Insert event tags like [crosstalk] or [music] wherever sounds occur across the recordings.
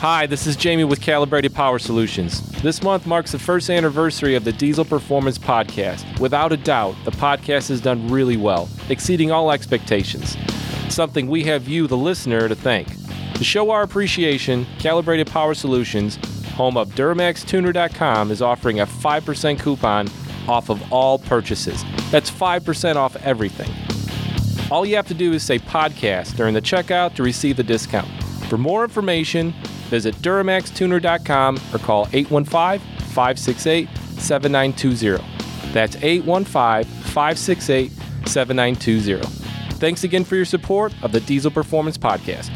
Hi, this is Jamie with Calibrated Power Solutions. This month marks the first anniversary of the Diesel Performance Podcast. Without a doubt, the podcast has done really well, exceeding all expectations. Something we have you, the listener, to thank. To show our appreciation, Calibrated Power Solutions, home of DuramaxTuner.com, is offering a 5% coupon off of all purchases. That's 5% off everything. All you have to do is say podcast during the checkout to receive the discount. For more information, visit DuramaxTuner.com or call 815 568 7920. That's 815 568 7920. Thanks again for your support of the Diesel Performance Podcast.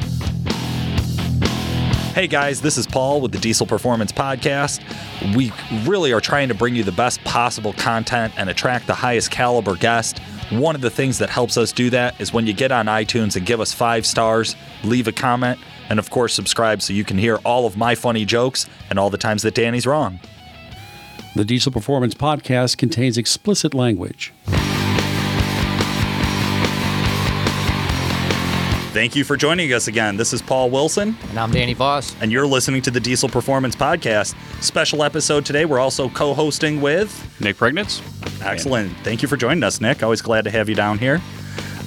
Hey guys, this is Paul with the Diesel Performance Podcast. We really are trying to bring you the best possible content and attract the highest caliber guest. One of the things that helps us do that is when you get on iTunes and give us five stars, leave a comment, and of course, subscribe so you can hear all of my funny jokes and all the times that Danny's wrong. The Diesel Performance Podcast contains explicit language. Thank you for joining us again. This is Paul Wilson, And I'm Danny Voss. and you're listening to the Diesel Performance Podcast. Special episode today. We're also co hosting with. Nick Priegnitz. Excellent. Thank you for joining us, Nick. Always glad to have you down here.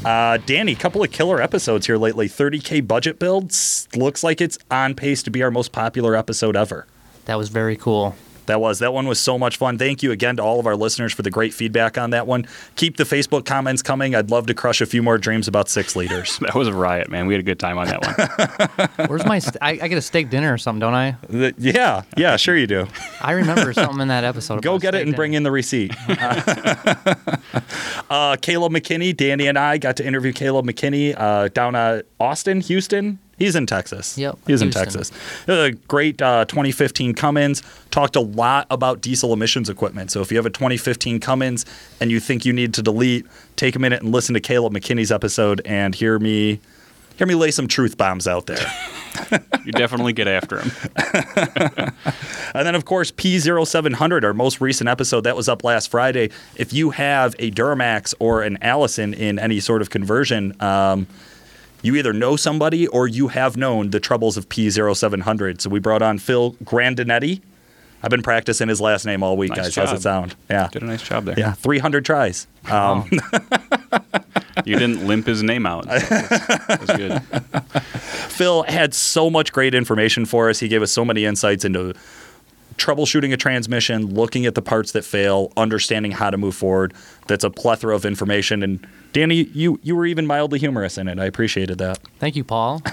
Uh, Danny, couple of killer episodes here lately. 30K budget builds. Looks like it's on pace to be our most popular episode ever. That was very cool. That was that one was so much fun. Thank you again to all of our listeners for the great feedback on that one. Keep the Facebook comments coming. I'd love to crush a few more dreams about six liters. [laughs] That was a riot, man. We had a good time on that one. [laughs] Where's my? St- I, I get a steak dinner or something, don't I? The- yeah, yeah, sure you do. I remember something in that episode. Go about get it steak and bring in the receipt. [laughs] uh, Caleb McKinney, Danny and I got to interview Caleb McKinney uh, down at Austin, Houston. He's in Texas. Yep, He's in Texas. Uh, great uh, 2015 Cummins. Talked a lot about diesel emissions equipment. So if you have a 2015 Cummins and you think you need to delete, take a minute and listen to Caleb McKinney's episode and hear me hear me lay some truth bombs out there. [laughs] You definitely get after him. [laughs] And then, of course, P0700, our most recent episode that was up last Friday. If you have a Duramax or an Allison in any sort of conversion, um, you either know somebody or you have known the troubles of P0700. So we brought on Phil Grandinetti. I've been practicing his last name all week, Nice guys. How's job. it sound? Yeah. Did a nice job there. Yeah, 300 tries. Um, You didn't limp his name out. [laughs] So that was good. Phil had so much great information for us. He gave us so many insights into troubleshooting a transmission, looking at the parts that fail, understanding how to move forward. That's a plethora of information. And Danny, you you were even mildly humorous in it. I appreciated that. Thank you, Paul. [laughs]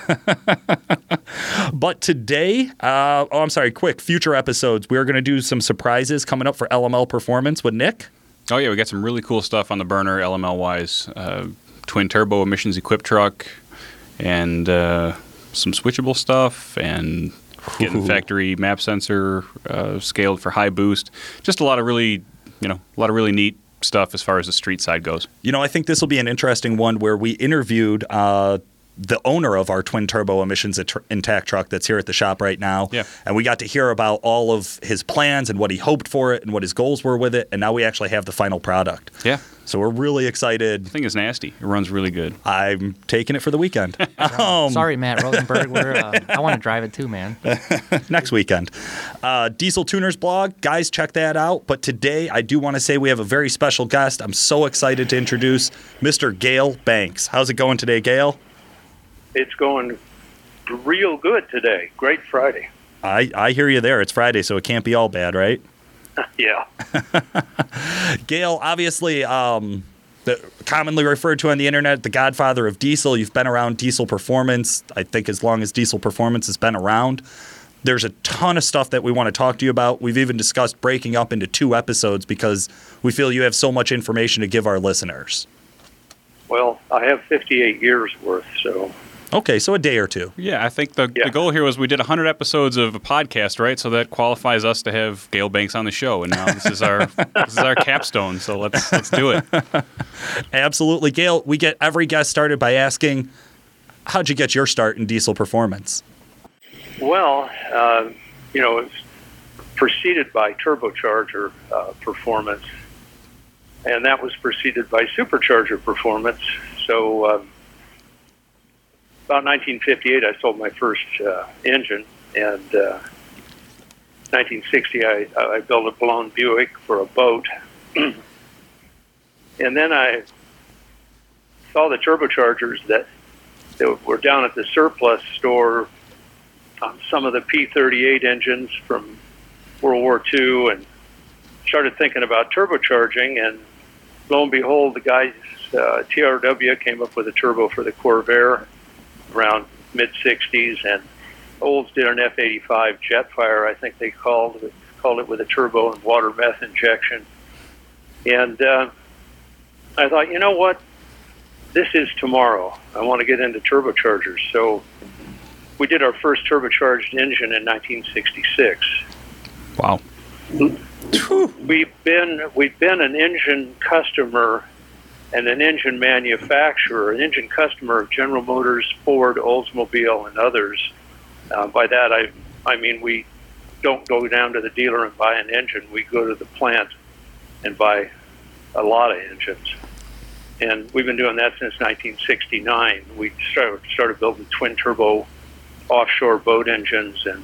But today, uh, oh, I'm sorry, quick future episodes. We're going to do some surprises coming up for LML Performance with Nick. Oh yeah, we got some really cool stuff on the burner, LML wise. Uh, twin turbo emissions equipped truck, and uh, some switchable stuff, and getting factory map sensor uh, scaled for high boost. Just a lot of really, you know, a lot of really neat stuff as far as the street side goes. You know, I think this will be an interesting one where we interviewed uh, the owner of our twin turbo emissions at- intact truck that's here at the shop right now. Yeah. And we got to hear about all of his plans and what he hoped for it and what his goals were with it. And now we actually have the final product. Yeah, So we're really excited. the thing is nasty. It runs really good. I'm taking it for the weekend. [laughs] um, Sorry, Matt Rosenberg. We're, [laughs] uh, I want to drive it too, man. [laughs] next weekend. Uh, Diesel Tuners blog, guys, check that out. But today, I do want to say we have a very special guest. I'm so excited to introduce Mr. Gale Banks. How's it going today, Gale? it's going real good today. Great Friday. I, I hear you there. It's Friday, so it can't be all bad, right? [laughs] Yeah. [laughs] Gale, obviously, um, the, commonly referred to on the internet, the godfather of diesel. You've been around diesel performance, I think, as long as diesel performance has been around. There's a ton of stuff that we want to talk to you about. We've even discussed breaking up into two episodes because we feel you have so much information to give our listeners. Well, I have 58 years worth, so Okay, so a day or two. Yeah, I think the, Yeah. the goal here was we did 100 episodes of a podcast, right? So that qualifies us to have Gale Banks on the show, and now this is our [laughs] this is our capstone. So let's let's do it. [laughs] Absolutely. Gale, we get every guest started by asking, how'd you get your start in diesel performance? well, uh, you know, it's preceded by turbocharger uh, performance, and that was preceded by supercharger performance. So, um, about 1958, I sold my first uh, engine, And uh, 1960, I, I built a blown Buick for a boat. [clears throat] and then I saw the turbochargers that, that were down at the surplus store on some of the P-38 engines from World War II and started thinking about turbocharging. And lo and behold, the guys, uh, TRW came up with a turbo for the Corvair around mid 60s, and Olds did an F-85 Jetfire, I think they called it, called it with a turbo and water meth injection. And uh, I thought, you know what? This is tomorrow. I want to get into turbochargers. So we did our first turbocharged engine in 1966. Wow. We've been we've been an engine customer and an engine manufacturer, an engine customer of General Motors, Ford, Oldsmobile, and others. Uh, by that I I mean we don't go down to the dealer and buy an engine. We go to the plant and buy a lot of engines. And we've been doing that since 1969. We started, started building twin turbo offshore boat engines and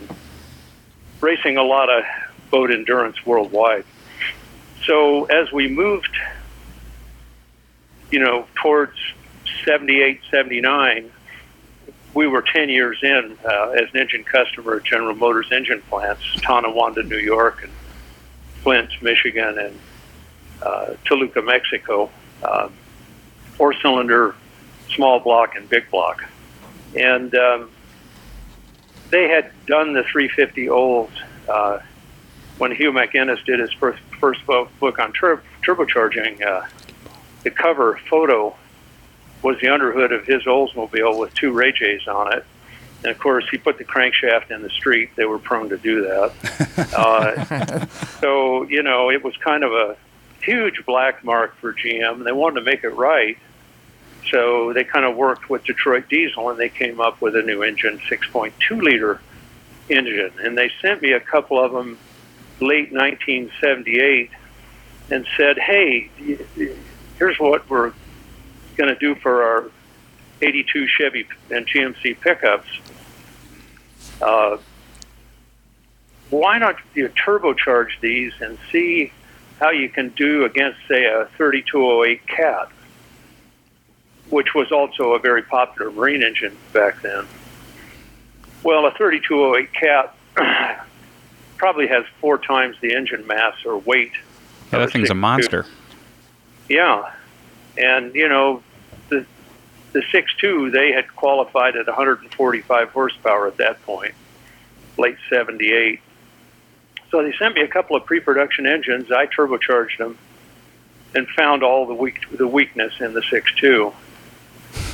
racing a lot of boat endurance worldwide. So as we moved, you know, towards 78, 79, we were 10 years in uh, as an engine customer at General Motors engine plants, Tonawanda, New York, and Flint, Michigan, and uh, Toluca, Mexico, uh, four cylinder, small block, and big block. And um, they had done the 350 Olds uh, when Hugh MacInnes did his first, first book, book on tur- turbocharging. The cover photo was the underhood of his Oldsmobile with two Rajays on it. And of course, he put the crankshaft in the street. They were prone to do that. [laughs] uh, so, you know, it was kind of a huge black mark for GM, and they wanted to make it right. So they kind of worked with Detroit Diesel, and they came up with a new engine, 6.2 liter engine. And they sent me a couple of them late 1978 and said, hey, here's what we're going to do for our 82 Chevy and GMC pickups. Uh, why not you turbocharge these and see how you can do against, say, a 3208 Cat, which was also a very popular marine engine back then. Well, a 3208 Cat [clears throat] probably has four times the engine mass or weight. Yeah, that thing's a 6.2. monster. Yeah, and you know, the the six two they had qualified at 145 horsepower at that point, late '78. So they sent me a couple of pre-production engines. I turbocharged them, and found all the weak the weakness in the six two.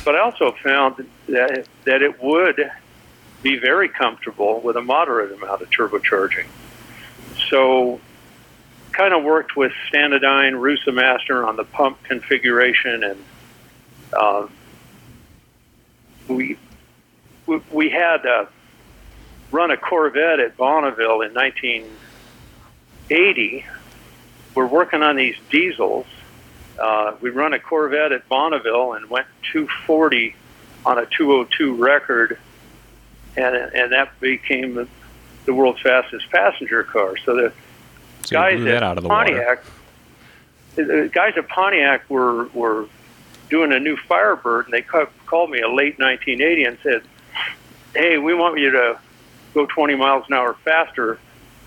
But I also found that that it would be very comfortable with a moderate amount of turbocharging. So kind of worked with Stanadyne, Roosa Master on the pump configuration, and uh, we, we we had uh, run a Corvette at Bonneville in 1980. We're working on these diesels. Uh, we run a Corvette at Bonneville and went 240 on a 202 record, and and that became the, the world's fastest passenger car. So the So guys at that out of the water. Pontiac, the guys at Pontiac were were doing a new Firebird, and they called me a late 1980 and said, "Hey, we want you to go 20 miles an hour faster.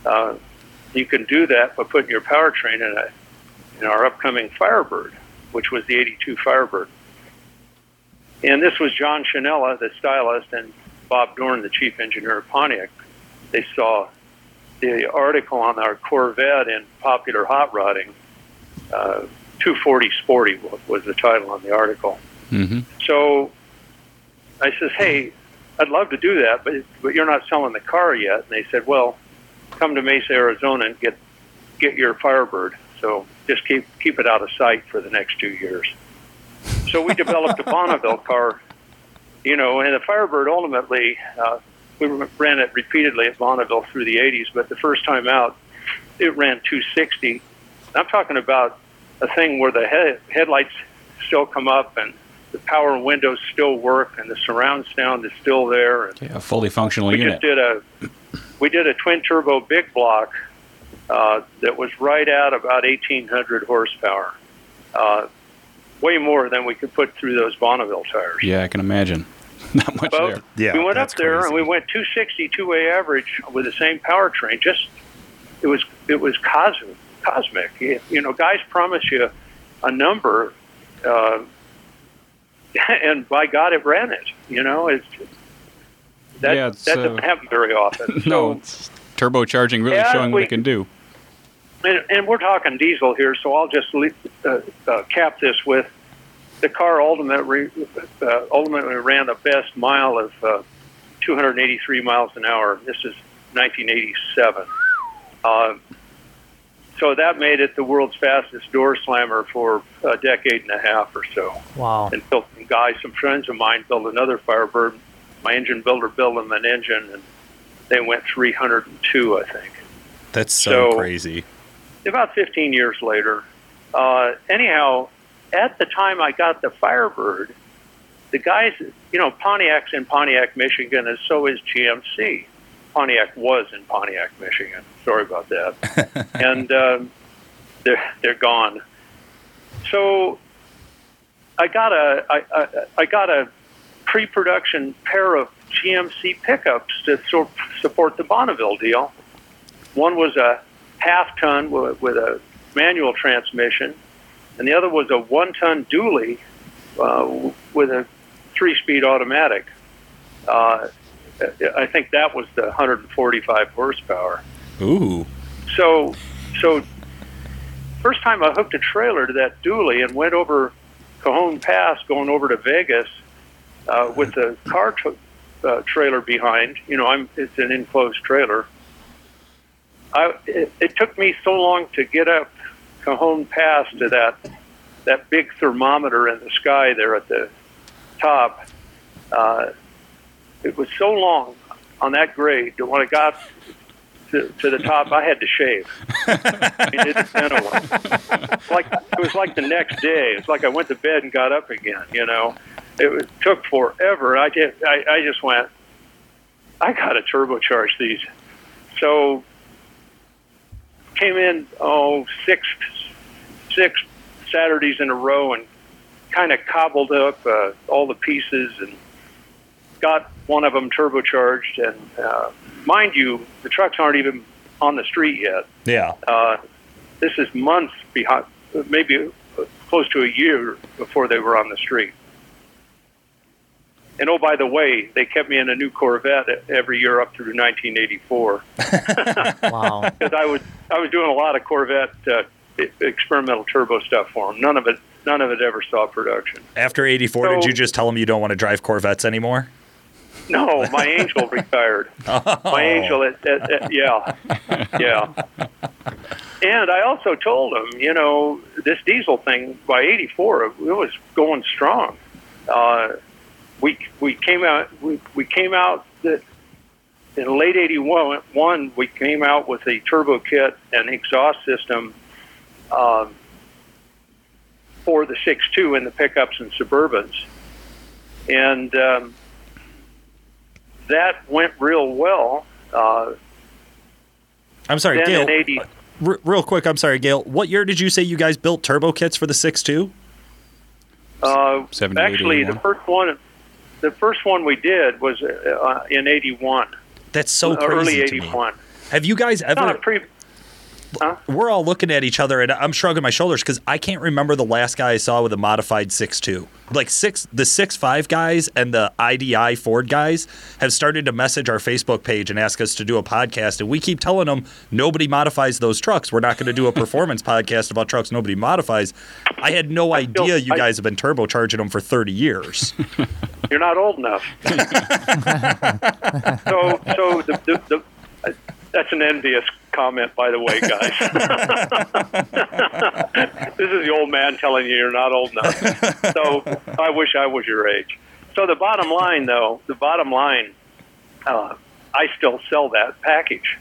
Uh, you can do that by putting your powertrain in a in our upcoming Firebird, which was the 82 Firebird." And this was John Schinella, the stylist, and Bob Dorn, the chief engineer of Pontiac. They saw the article on our Corvette in Popular Hot Rodding. Uh, 240 Sporty was the title on the article. hmm So I says, "Hey, I'd love to do that, but but you're not selling the car yet." And they said, "Well, come to Mesa, Arizona, and get get your Firebird. So just keep keep it out of sight for the next two years." So we developed a Bonneville car, you know, and the Firebird ultimately uh, we ran it repeatedly at Bonneville through the 80s, but the first time out, it ran 260. I'm talking about a thing where the head, headlights still come up and the power windows still work and the surround sound is still there. And Yeah, a fully functional we unit. just did a we did a twin turbo big block uh, that was right at about 1,800 horsepower, uh, way more than we could put through those Bonneville tires. Yeah, I can imagine. [laughs] Not much Well, there. Yeah, we went up there crazy. and we went 260 two-way average with the same powertrain. Just it was it was cosmic. Cosmic. You, you know, guys promise you a number, uh, [laughs] and by God, it ran it. You know, it's that Yeah, it's, that uh, doesn't happen very often. [laughs] No, So, it's turbocharging really Yeah, showing what we- it can do. and, and we're talking diesel here, so I'll just le uh, uh, cap this with the car ultimately uh, ultimately ran the best mile of uh, 283 miles an hour. This is 1987. Uh, so that made it the world's fastest door slammer for a decade and a half or so. Wow. Until some guys, some friends of mine, built another Firebird. My engine builder built them an engine, and they went 302, I think That's so, So- crazy. about 15 years later. Uh, anyhow, at the time I got the Firebird, the guys, you know, Pontiac's in Pontiac, Michigan, and so is GMC. Pontiac was in Pontiac, Michigan. Sorry about that. [laughs] and um, they're they're gone. So I got a I, I, I got a pre-production pair of GMC pickups to so, support the Bonneville deal. One was a half ton with, with a manual transmission, and the other was a one ton dually uh, with a three speed automatic. Uh, I think that was the 145 horsepower. Ooh. So, so first time I hooked a trailer to that dually and went over Cajon Pass, going over to Vegas uh, with the car uh, trailer behind. You know, I'm it's an enclosed trailer. I it, it took me so long to get up Cajon Pass to that that big thermometer in the sky there at the top. Uh, it was so long on that grade that when I got to, to the top, I had to shave. I mean, it's been a while. Like it was like the next day. It's like I went to bed and got up again. You know, it was, took forever. I just I, I just went. I got to turbocharge these. So came in oh six six Saturdays in a row and kind of cobbled up uh, all the pieces and got one of them turbocharged. And uh, mind you, the trucks aren't even on the street yet. Yeah. Uh, this is months behind, maybe close to a year before they were on the street. And oh, by the way, they kept me in a new Corvette every year up through 1984 [laughs] Wow. [laughs] because I was I was doing a lot of Corvette uh, experimental turbo stuff for them. None of it none of it ever saw production. After 84, did you just tell them you don't want to drive Corvettes anymore? No, my angel [laughs] retired. My angel, at, at, at, yeah, yeah. And I also told him, you know, this diesel thing by '84, it was going strong. Uh, we we came out we, we came out that in late '81. One, we came out with a turbo kit and exhaust system um, for the 6.2 in the pickups and Suburbans, and um, that went real well. Uh, I'm sorry, then Gale. in 80, r- real quick, I'm sorry, Gale. What year did you say you guys built turbo kits for the 6.2? uh, 78, actually, the first one, the first one we did was uh, in '81, That's so crazy early '81. Have you guys ever? Not a pre. we're all looking at each other, and I'm shrugging my shoulders because I can't remember the last guy I saw with a modified six two. Like six, the 6.5 guys and the IDI Ford guys have started to message our Facebook page and ask us to do a podcast, and we keep telling them nobody modifies those trucks. We're not going to do a performance [laughs] podcast about trucks nobody modifies. I had no still- idea you I- guys have been turbocharging them for 30 years. [laughs] You're not old enough. [laughs] so, so the, the, the uh, that's an envious comment, by the way, guys. [laughs] this is the old man telling you you're not old enough. So I wish I was your age. So the bottom line, though, the bottom line, uh, I still sell that package.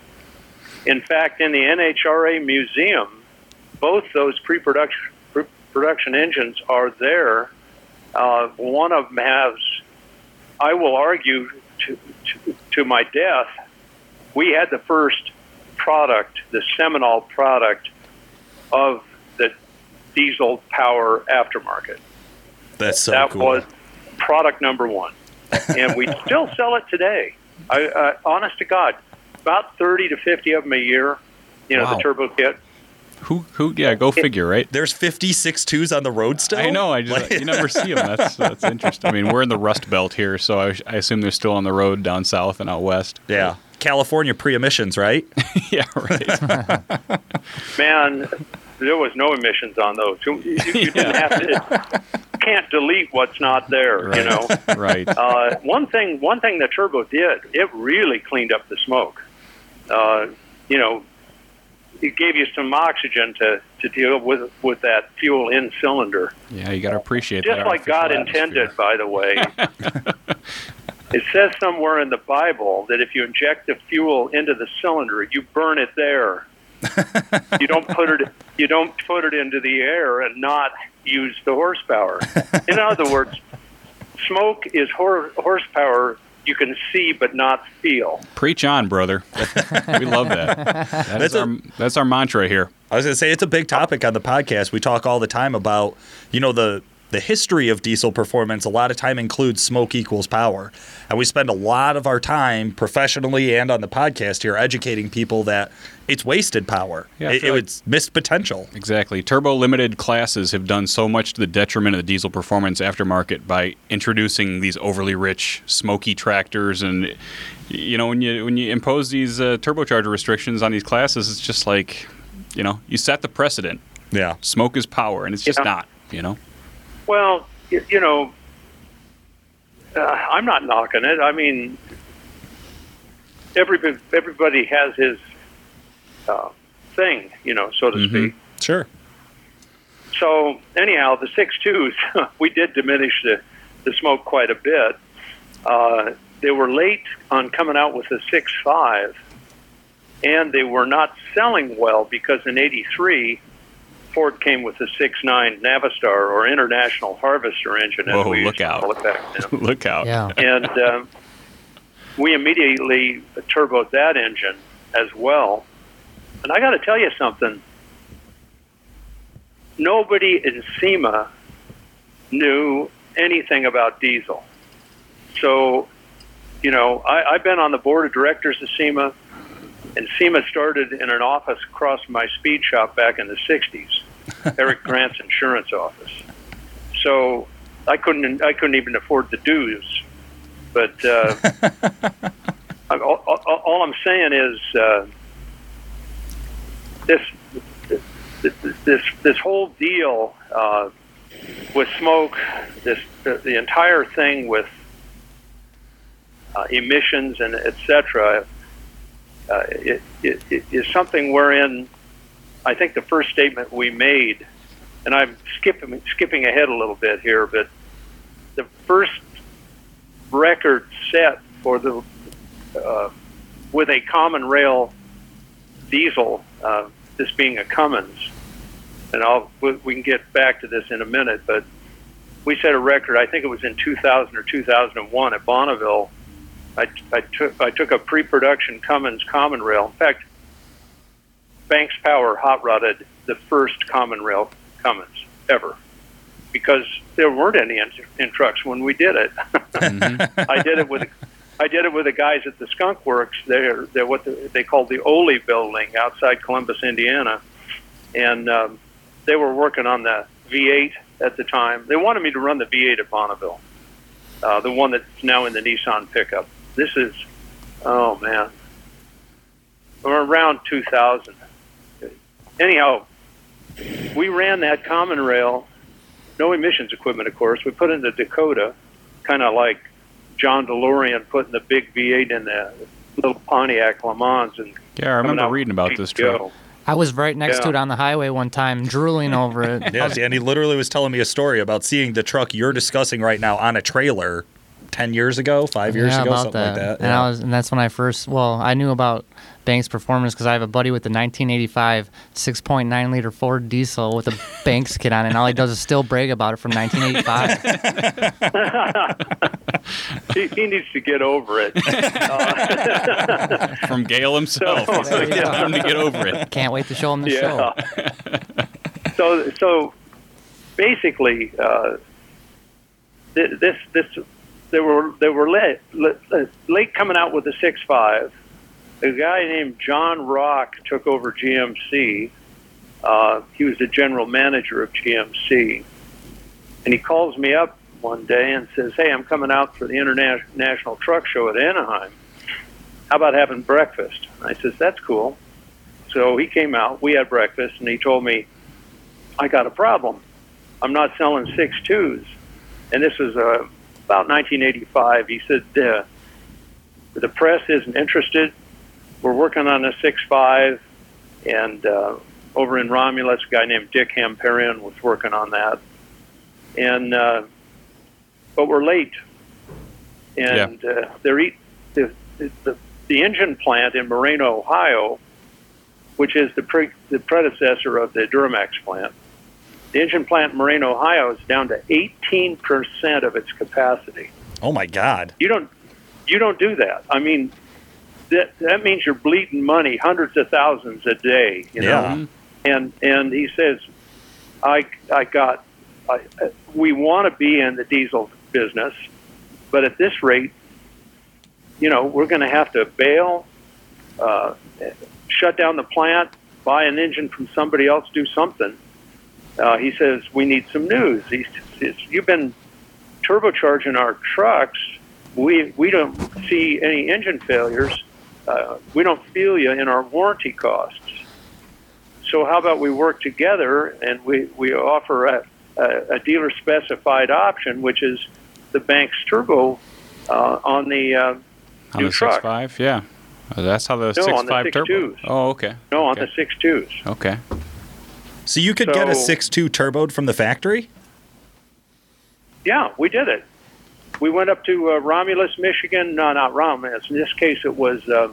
In fact, in the NHRA museum, both those pre-production pre- production engines are there. Uh, one of them has, I will argue to, to, to my death, we had the first product, the seminal product of the diesel power aftermarket. That's so that cool. was product number one, and we [laughs] still sell it today. I, uh, honest to God, about thirty to fifty of them a year. You know Wow. the turbo kit. Who? Who? Yeah, go figure, right? There's 56 twos on the road still. I know. I just you never see them. That's [laughs] that's interesting. I mean, we're in the Rust Belt here, so I, I assume they're still on the road down south and out west. yeah, California pre-emissions, right? [laughs] yeah, right. [laughs] Man, there was no emissions on those. You, you, you didn't have to. You can't delete what's not there. You know. right. Uh, one thing, one thing that turbo did, it really cleaned up the smoke. Uh, you know, it gave you some oxygen to, to deal with with that fuel in cylinder, Yeah, you got to appreciate just that. Just like God artificial intended. By the way, [laughs] it says somewhere in the Bible that if you inject the fuel into the cylinder, you burn it there. you don't put it you don't put it into the air and not use the horsepower. In other words, smoke is hor- horsepower you can see but not feel. Preach on, brother. [laughs] we love that. That's That's a- that's our mantra here. I was going to say it's a big topic on the podcast. We talk all the time about, you know, the the history of diesel performance. A lot of time includes smoke equals power, and we spend a lot of our time professionally and on the podcast here educating people that it's wasted power. Yeah, it, feel like- it's missed potential. Exactly. Turbo limited classes have done so much to the detriment of the diesel performance aftermarket by introducing these overly rich, smoky tractors, and you know when you when you impose these uh, turbocharger restrictions on these classes, it's just like, you know, you set the precedent. Yeah. Smoke is power, and it's just Yeah. not. You know. Well, you, you know, uh, I'm not knocking it. I mean, everybody everybody has his uh, thing, you know, so to Mhm. speak. Sure. So anyhow, the six twos, [laughs] we did diminish the, the smoke quite a bit. Uh, they were late on coming out with the six five, and they were not selling well because in '83, Ford came with the six nine Navistar or International Harvester engine, as Whoa, we look out. call it back then. [laughs] Look out. Yeah. and um, we immediately turboed that engine as well. And I got to tell you something. Nobody in SEMA knew anything about diesel. So, you know, I, I've been on the board of directors of SEMA, and SEMA started in an office across my speed shop back in the 60s, [laughs] Eric Grant's insurance office. So I couldn't, I couldn't even afford the dues but uh, [laughs] I'm- all, all, all I'm saying is uh, this, this this this whole deal uh, with smoke, this the, the entire thing with uh, emissions and etc. Uh, it, it, it is something wherein I think the first statement we made, and I'm skipping skipping ahead a little bit here, but the first record set for the uh, with a common rail diesel, uh, this being a Cummins, and I'll we, we can get back to this in a minute, but we set a record. I think it was in 2000 or 2001 at Bonneville. I, I took I took a pre-production Cummins common rail. In fact, Banks Power hot rodded the first common rail Cummins ever because there weren't any in, in trucks when we did it. [laughs] I did it with I did it with the guys at the Skunk Works. They're they're what the, they called the Ole Building outside Columbus, Indiana, and um, they were working on the V8 at the time. They wanted me to run the V8 at Bonneville, uh, the one that's now in the Nissan pickup. This is, oh man, we're around 2000. Anyhow, we ran that common rail no emissions equipment, of course. We put in the Dakota, kind of like John DeLorean putting the big V8 in the little Pontiac Le Mans. And Yeah, I remember reading about this GTO. truck. I was right next to it on the highway one time, drooling over it. [laughs] Yeah, he literally was telling me a story about seeing the truck you're discussing right now on a trailer ten years ago, five years yeah, ago, something that. like that. And Yeah. I was, and that's when I first. Well, I knew about Banks Performance because I have a buddy with the 1985 6.9 liter Ford diesel with a [laughs] Banks kit on it, and all he does is still brag about it from 1985. [laughs] he, he needs to get over it. [laughs] From Gale himself. So- It's like time to get over it. Can't wait to show him the show. so so basically, uh, th- this this they were they were late, late coming out with the six five. A guy named John Rock took over GMC. Uh, he was the general manager of GMC, and he calls me up one day and says, "Hey, I'm coming out for the International Truck Show at Anaheim. How about having breakfast?" I says, "That's cool." So he came out. We had breakfast, and he told me, "I got a problem. I'm not selling six twos." And this was uh, about 1985. He said, uh, "The press isn't interested. We're working on a six five, and uh, over in Romulus, a guy named Dick Hamparian was working on that. And uh, but we're late, and uh, they're eat the, the the engine plant in Moraine, Ohio." which is the, pre- the predecessor of the Duramax plant. The engine plant in Moraine, Ohio is down to 18% of its capacity. oh my God. You don't you don't do that. I mean that that means you're bleeding money, hundreds of thousands a day, you Yeah. know. And and he says I I got I, we want to be in the diesel business, but at this rate, you know, we're going to have to bail uh, shut down the plant, buy an engine from somebody else, do something. Uh, he says, We need some news. He says, You've been turbocharging our trucks. We, we don't see any engine failures. Uh, we don't feel you in our warranty costs. So, how about we work together and we, we offer a, a, a dealer specified option, which is the Banks Turbo uh, on the uh, On new the truck. six five, yeah. That's how the No, six on the five six turbo. twos. Oh, okay. no on okay. the six twos. Okay. So you could get a So- six-two turboed from the factory? Yeah, we did it. We went up to uh, Romulus, Michigan. No, not Romulus. In this case, it was uh,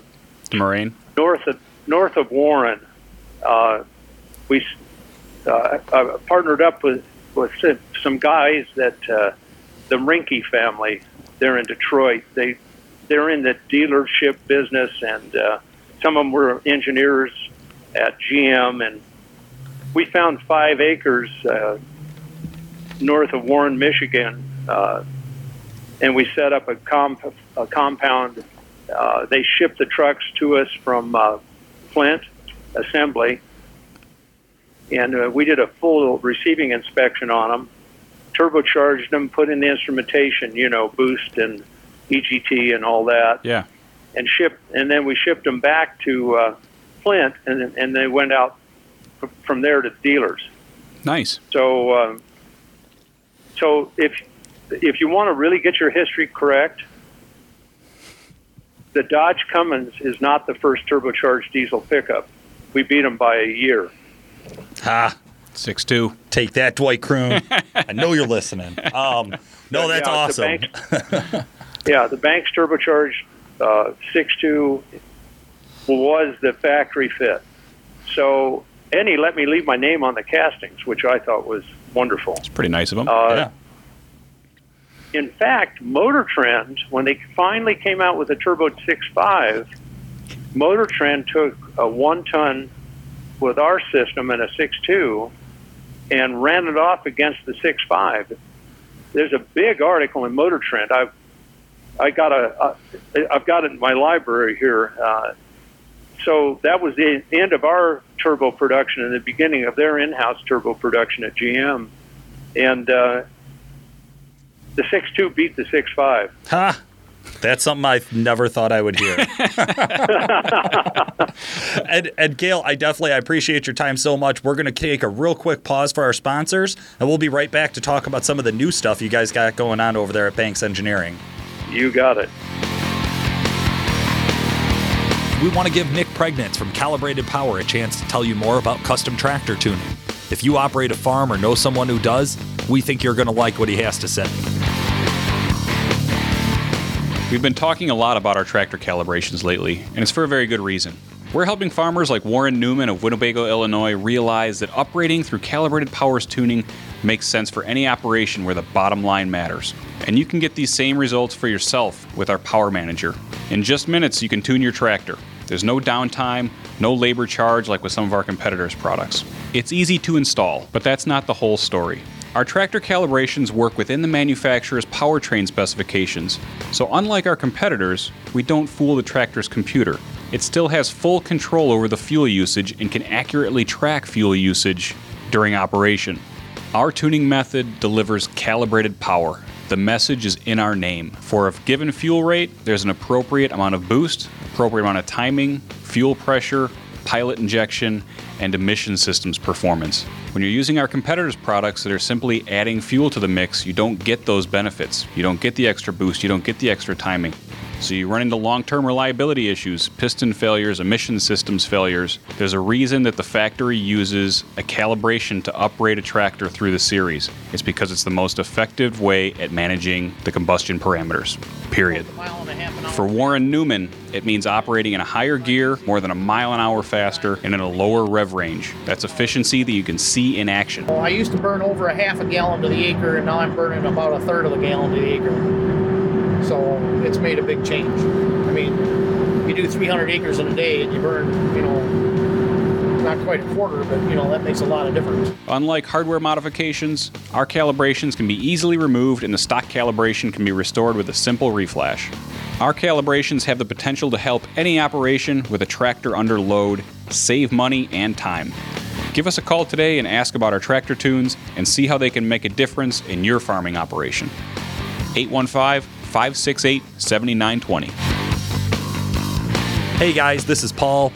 The Moraine. north of north of Warren. Uh, we uh, uh, partnered up with with some- some guys that uh, the Rinke family. They're in Detroit. They they're in the dealership business, and uh, some of them were engineers at GM. And we found five acres uh, north of Warren, Michigan, uh, and we set up a, comp- a compound. Uh, they shipped the trucks to us from uh, Flint Assembly, and uh, we did a full receiving inspection on them, turbocharged them, put in the instrumentation, you know, boost and EGT and all that, Yeah. and shipped. And then we shipped them back to uh, Flint, and and they went out from there to dealers. Nice. So, um, so if if you want to really get your history correct, the Dodge Cummins is not the first turbocharged diesel pickup. We beat them by a year. Ha. Six two. Take that, Dwight Kroon. I know you're listening. Um, no, that's Yeah, the awesome. Banks- yeah, the Banks turbocharged uh, 6.2 was the factory fit. So, and he let me leave my name on the castings, which I thought was wonderful. It's pretty nice of him. Uh, yeah. in fact, Motor Trend, when they finally came out with the Turbo 6.5, Motor Trend took a one ton with our system and a 6.2 and ran it off against the 6.5. There's a big article in Motor Trend. I've I got a, a I've got it in my library here. Uh, so that was the end of our turbo production and the beginning of their in-house turbo production at GM, and uh, the 6.2 beat the 6.5. Ha. That's something I never thought I would hear. [laughs] and, and Gale, I definitely I appreciate your time so much. We're going to take a real quick pause for our sponsors, and we'll be right back to talk about some of the new stuff you guys got going on over there at Banks Engineering. You got it. We want to give Nick Priegnitz from Calibrated Power a chance to tell you more about custom tractor tuning. If you operate a farm or know someone who does, we think you're going to like what he has to say. We've been talking a lot about our tractor calibrations lately, and it's for a very good reason. We're helping farmers like Warren Newman of Winnebago, Illinois realize that upgrading through calibrated powers tuning makes sense for any operation where the bottom line matters. And you can get these same results for yourself with our Power Manager. In just minutes, you can tune your tractor. There's no downtime, no labor charge like with some of our competitors' products. It's easy to install, but that's not the whole story. Our tractor calibrations work within the manufacturer's powertrain specifications, so unlike our competitors, we don't fool the tractor's computer. It still has full control over the fuel usage and can accurately track fuel usage during operation. Our tuning method delivers calibrated power. The message is in our name. For a given fuel rate, there's an appropriate amount of boost, appropriate amount of timing, fuel pressure, pilot injection, and emission systems performance. When you're using our competitors' products that are simply adding fuel to the mix, you don't get those benefits. You don't get the extra boost, you don't get the extra timing. So you run into long term reliability issues, piston failures, emission systems failures. There's a reason that the factory uses a calibration to upgrade a tractor through the series. It's because it's the most effective way at managing the combustion parameters. Period. For Warren Newman, it means operating in a higher gear, more than a mile an hour faster, and in a lower rev range. That's efficiency that you can see in action. Well, I used to burn over a half a gallon to the acre, and now I'm burning about a third of a gallon to the acre. So it's made a big change. I mean, you do 300 acres in a day, and you burn, you know, not quite a quarter, but you know that makes a lot of difference. Unlike hardware modifications, our calibrations can be easily removed and the stock calibration can be restored with a simple reflash. Our calibrations have the potential to help any operation with a tractor under load save money and time. Give us a call today and ask about our tractor tunes and see how they can make a difference in your farming operation. 815 568 7920. Hey guys, this is Paul.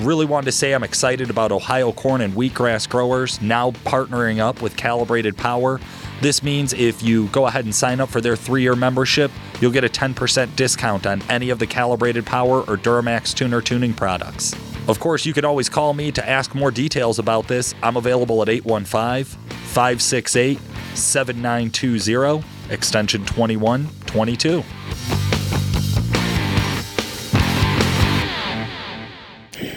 Really wanted to say I'm excited about Ohio corn and wheatgrass growers now partnering up with Calibrated Power. This means if you go ahead and sign up for their three year membership, you'll get a 10% discount on any of the Calibrated Power or Duramax tuner tuning products. Of course, you can always call me to ask more details about this. I'm available at 815 568 7920, extension 2122.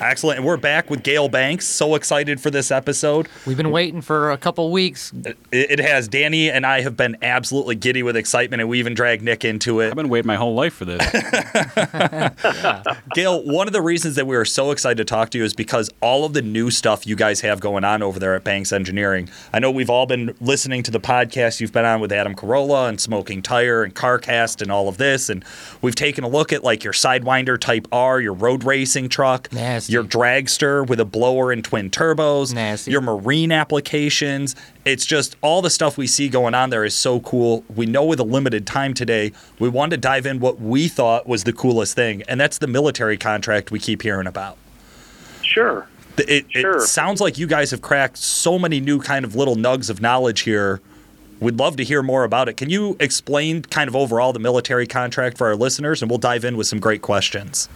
Excellent. And we're back with Gale Banks. So excited for this episode. We've been waiting for a couple weeks. It, it has. Danny and I have been absolutely giddy with excitement, and we even dragged Nick into it. I've been waiting my whole life for this. [laughs] [laughs] Gale, one of the reasons that we are so excited to talk to you is because all of the new stuff you guys have going on over there at Banks Engineering. I know we've all been listening to the podcast you've been on with Adam Carolla and Smoking Tire and CarCast and all of this, and we've taken a look at like your Sidewinder Type R, your road racing truck, Nasty. Your dragster with a blower and twin turbos, Nasty. your marine applications. It's just all the stuff we see going on there is so cool. We know with a limited time today, we wanted to dive in what we thought was the coolest thing, and that's the military contract we keep hearing about. Sure. It, it sounds like you guys have cracked so many new kind of little nugs of knowledge here. We'd love to hear more about it. Can you explain kind of overall the military contract for our listeners, and we'll dive in with some great questions.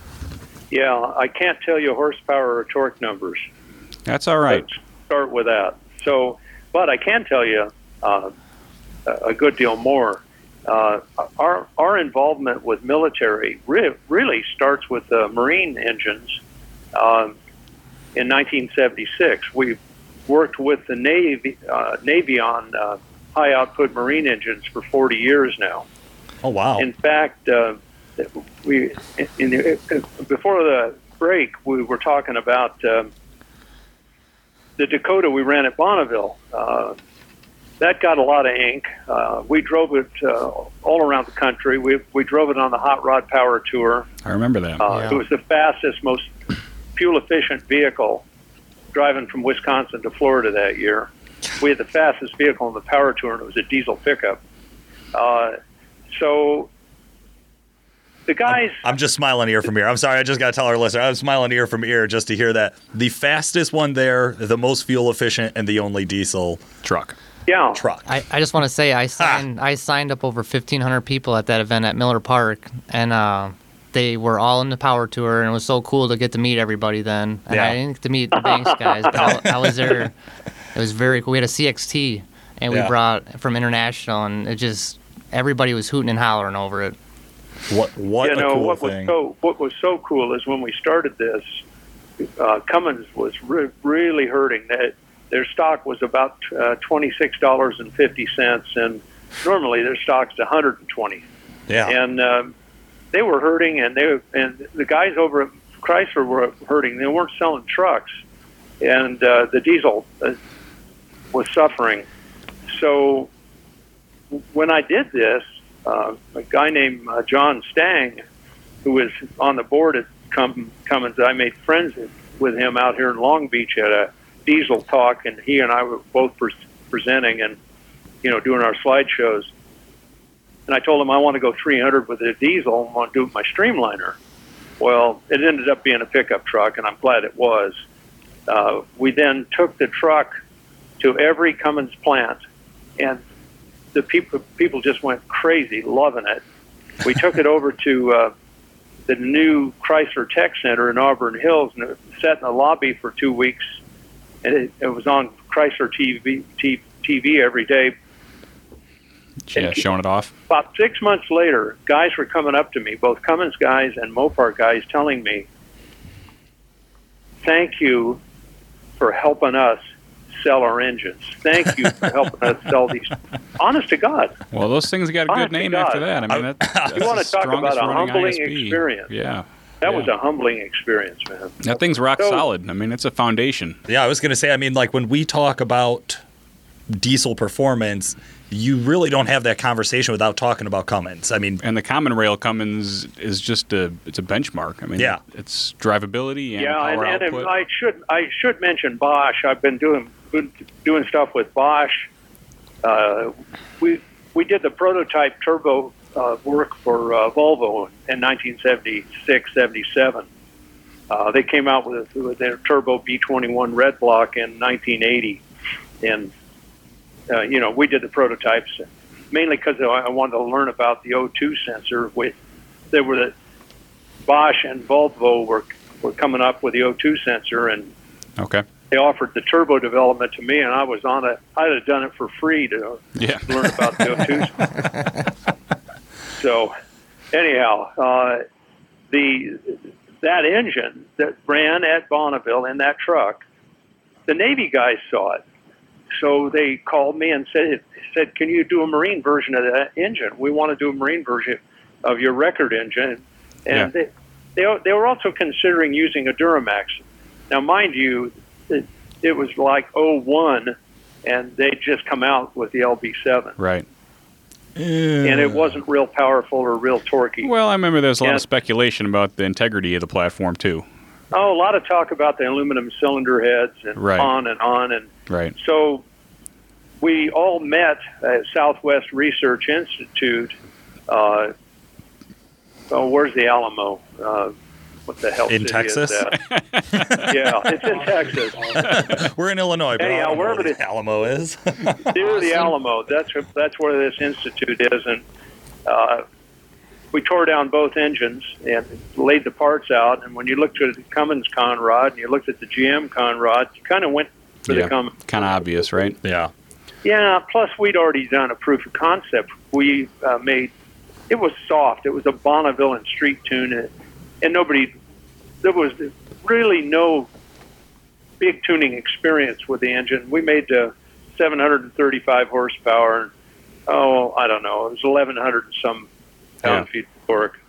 Yeah, I can't tell you horsepower or torque numbers. That's all right. Let's start with that. So, but I can tell you uh, a a good deal more. Uh, our our involvement with military re- really starts with the marine engines. Um, in 1976, we worked with the Navy uh, Navy on uh, high output marine engines for 40 years now. Oh wow! In fact, uh, we in the, before the break we were talking about um, the Dakota we ran at Bonneville. Uh, that got a lot of ink. Uh, we drove it uh, all around the country. We we drove it on the Hot Rod Power Tour. I remember that. Uh, Yeah. It was the fastest, most fuel efficient vehicle driving from Wisconsin to Florida that year. We had the fastest vehicle on the power tour, and it was a diesel pickup. Uh, so the guys, I'm just smiling ear from ear. I'm sorry, I just got to tell our listener. I'm smiling ear from ear just to hear that the fastest one there, the most fuel efficient, and the only diesel Truck. yeah, truck. I, I just want to say I signed I signed up over 1,500 people at that event at Miller Park, and uh, they were all in the power tour, and it was so cool to get to meet everybody then. And Yeah. I didn't get to meet the Banks guys, but I, I was there. It was very cool. We had a CXT, and we Yeah. brought from International, and it just everybody was hooting and hollering over it. What what you know cool what thing. was so what was so cool is when we started this, uh, Cummins was re- really hurting. That their stock was about uh, twenty six dollars and fifty cents, and normally their stock's one hundred and twenty. yeah. And um, they were hurting, and they and the guys over at Chrysler were hurting. They weren't selling trucks, and uh, the diesel uh, was suffering. So when I did this, uh, a guy named uh, John Stang, who was on the board at Cum- Cummins, I made friends with him out here in Long Beach at a diesel talk, and he and I were both pre- presenting and you know doing our slideshows. And I told him I want to go 300 with a diesel. I want to do it with my Streamliner. Well, it ended up being a pickup truck, and I'm glad it was. Uh, we then took the truck to every Cummins plant, and the people people just went crazy, loving it. We took it [laughs] over to uh, the new Chrysler Tech Center in Auburn Hills, and it sat in the lobby for two weeks. And it, it was on Chrysler TV, T- TV every day. Yeah, showing it off. About six months later, guys were coming up to me, both Cummins guys and Mopar guys, telling me, "Thank you for helping us sell our engines. Thank you for helping us sell these." Honest to God, Well, those things got a good to name God. after that. I mean, that, [laughs] that's You wanna the talk about strongest a running humbling ISB. experience. Yeah, that Yeah. was a humbling experience, man. that thing's rock So- solid. I mean, it's a foundation. Yeah, I was going to say, I mean, like when we talk about diesel performance, you really don't have that conversation without talking about Cummins. I mean, And the common rail Cummins is just a it's a benchmark. I mean, Yeah. it's drivability and yeah, power and, and output. I should I should mention Bosch. I've been doing doing stuff with Bosch. Uh, we we did the prototype turbo uh, work for uh, Volvo in 1976, 77. Uh, they came out with, with their turbo B21 red block in 1980, and uh, you know we did the prototypes mainly because I wanted to learn about the O2 sensor. With there were the Bosch and Volvo were were coming up with the O2 sensor, and okay. they offered the turbo development to me, and I was on it. I'd have done it for free to Yeah. [laughs] learn about the O2. so, anyhow, uh, the that engine that ran at Bonneville in that truck, the Navy guys saw it. So they called me and said, said, "Can you do a marine version of that engine? We want to do a marine version of your record engine." And Yeah. they, they they were also considering using a Duramax. Now, mind you, it, it was like 01, and they just come out with the LB7, Right. and it wasn't real powerful or real torquey. Well, I remember there was a lot Yeah. of speculation about the integrity of the platform too. Oh, a lot of talk about the aluminum cylinder heads and Right. on and on. And Right. so we all met at Southwest Research Institute. Uh, oh, where's the Alamo? Uh, what the hell? In Texas? Is that? [laughs] yeah, it's in Texas. [laughs] we're in Illinois, but I Anyhow, don't know wherever where it is. Alamo is. Near the [laughs] Alamo. That's that's where this institute is, and uh, we tore down both engines and laid the parts out. And when you looked at the Cummins Conrod and you looked at the GM Conrod, you kind of went for Yeah. the Cummins. Kind of obvious, right? yeah. Yeah. Plus, we'd already done a proof of concept. We uh, made it was soft. It was a Bonneville and street tune, and, and nobody. There was really no big tuning experience with the engine. We made the 735 horsepower. And, oh, I don't know. It was 1100 and some pound feet of torque.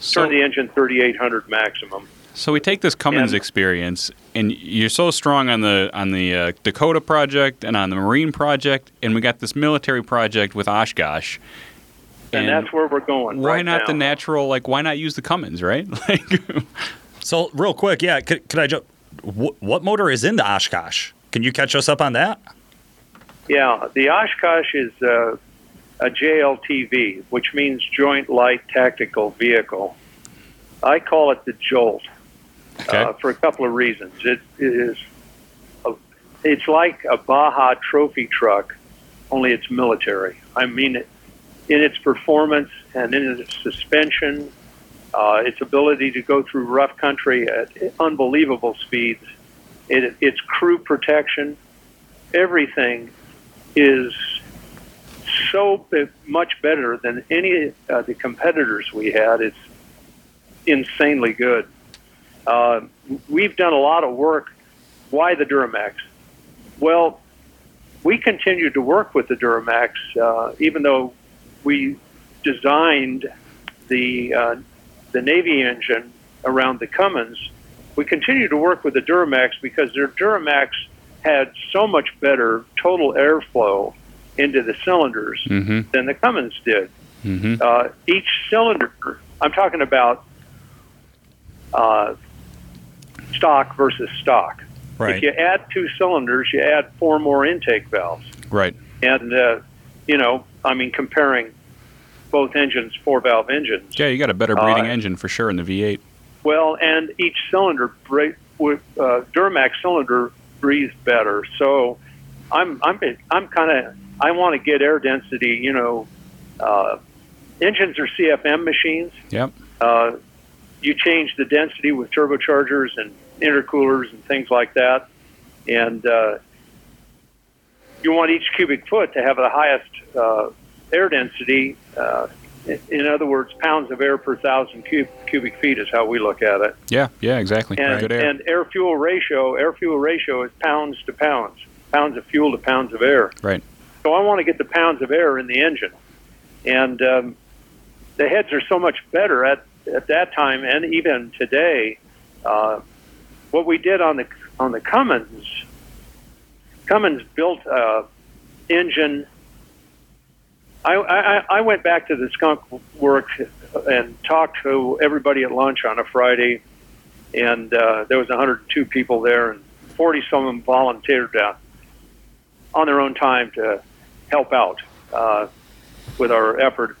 So, Turned the engine 3800 maximum. so we take this Cummins And- experience, and you're so strong on the on the uh, Dakota project and on the Marine project, and we got this military project with Oshkosh. And, that's where we're going. why right not now. the natural? Like, why not use the Cummins, right? [laughs] Like, So, real quick, yeah, could, could I jump? What, what motor is in the Oshkosh? Can you catch us up on that? Yeah, the Oshkosh is uh, a JLTV, which means Joint Light Tactical Vehicle. I call it the Jolt okay, uh, for a couple of reasons. It is, a, it's like a Baja trophy truck, only it's military. I mean, it, in its performance and in its suspension, uh, its ability to go through rough country at unbelievable speeds, it, its crew protection, everything is so much better than any of the competitors we had. It's insanely good. Uh, we've done a lot of work. Why the Duramax? Well, we continued to work with the Duramax, uh, even though we designed the uh, the Navy engine around the Cummins. We continued to work with the Duramax because their Duramax had so much better total airflow into the cylinders Mhm. than the Cummins did. Mhm. Uh, each cylinder, I'm talking about uh, stock versus stock. Right. If you add two cylinders, you add four more intake valves. Right. And, uh, you know, I mean, comparing both engines, four valve engines. Yeah, you got a better breathing Uh, engine for sure in the V8. Well, and each cylinder, with uh, Duramax cylinder breathes better. So I'm, I'm, I'm kind of, I want to get air density, you know, uh, engines are CFM machines. Yep. Uh, you change the density with turbochargers and intercoolers and things like that, and uh, you want each cubic foot to have the highest uh, air density. Uh, in- other words, pounds of air per thousand cub- cubic feet is how we look at it. Yeah. Yeah. Exactly. And, air. and air fuel ratio, air fuel ratio is pounds to pounds, pounds of fuel to pounds of air. right. So I want to get the pounds of air in the engine, and um, the heads are so much better at at that time and even today. Uh, what we did on the on the Cummins, Cummins built a engine. I, I, I went back to the skunk work and talked to everybody at lunch on a Friday, and uh, there was 102 people there, and 40 some of them volunteered uh, on their own time to help out uh, with our effort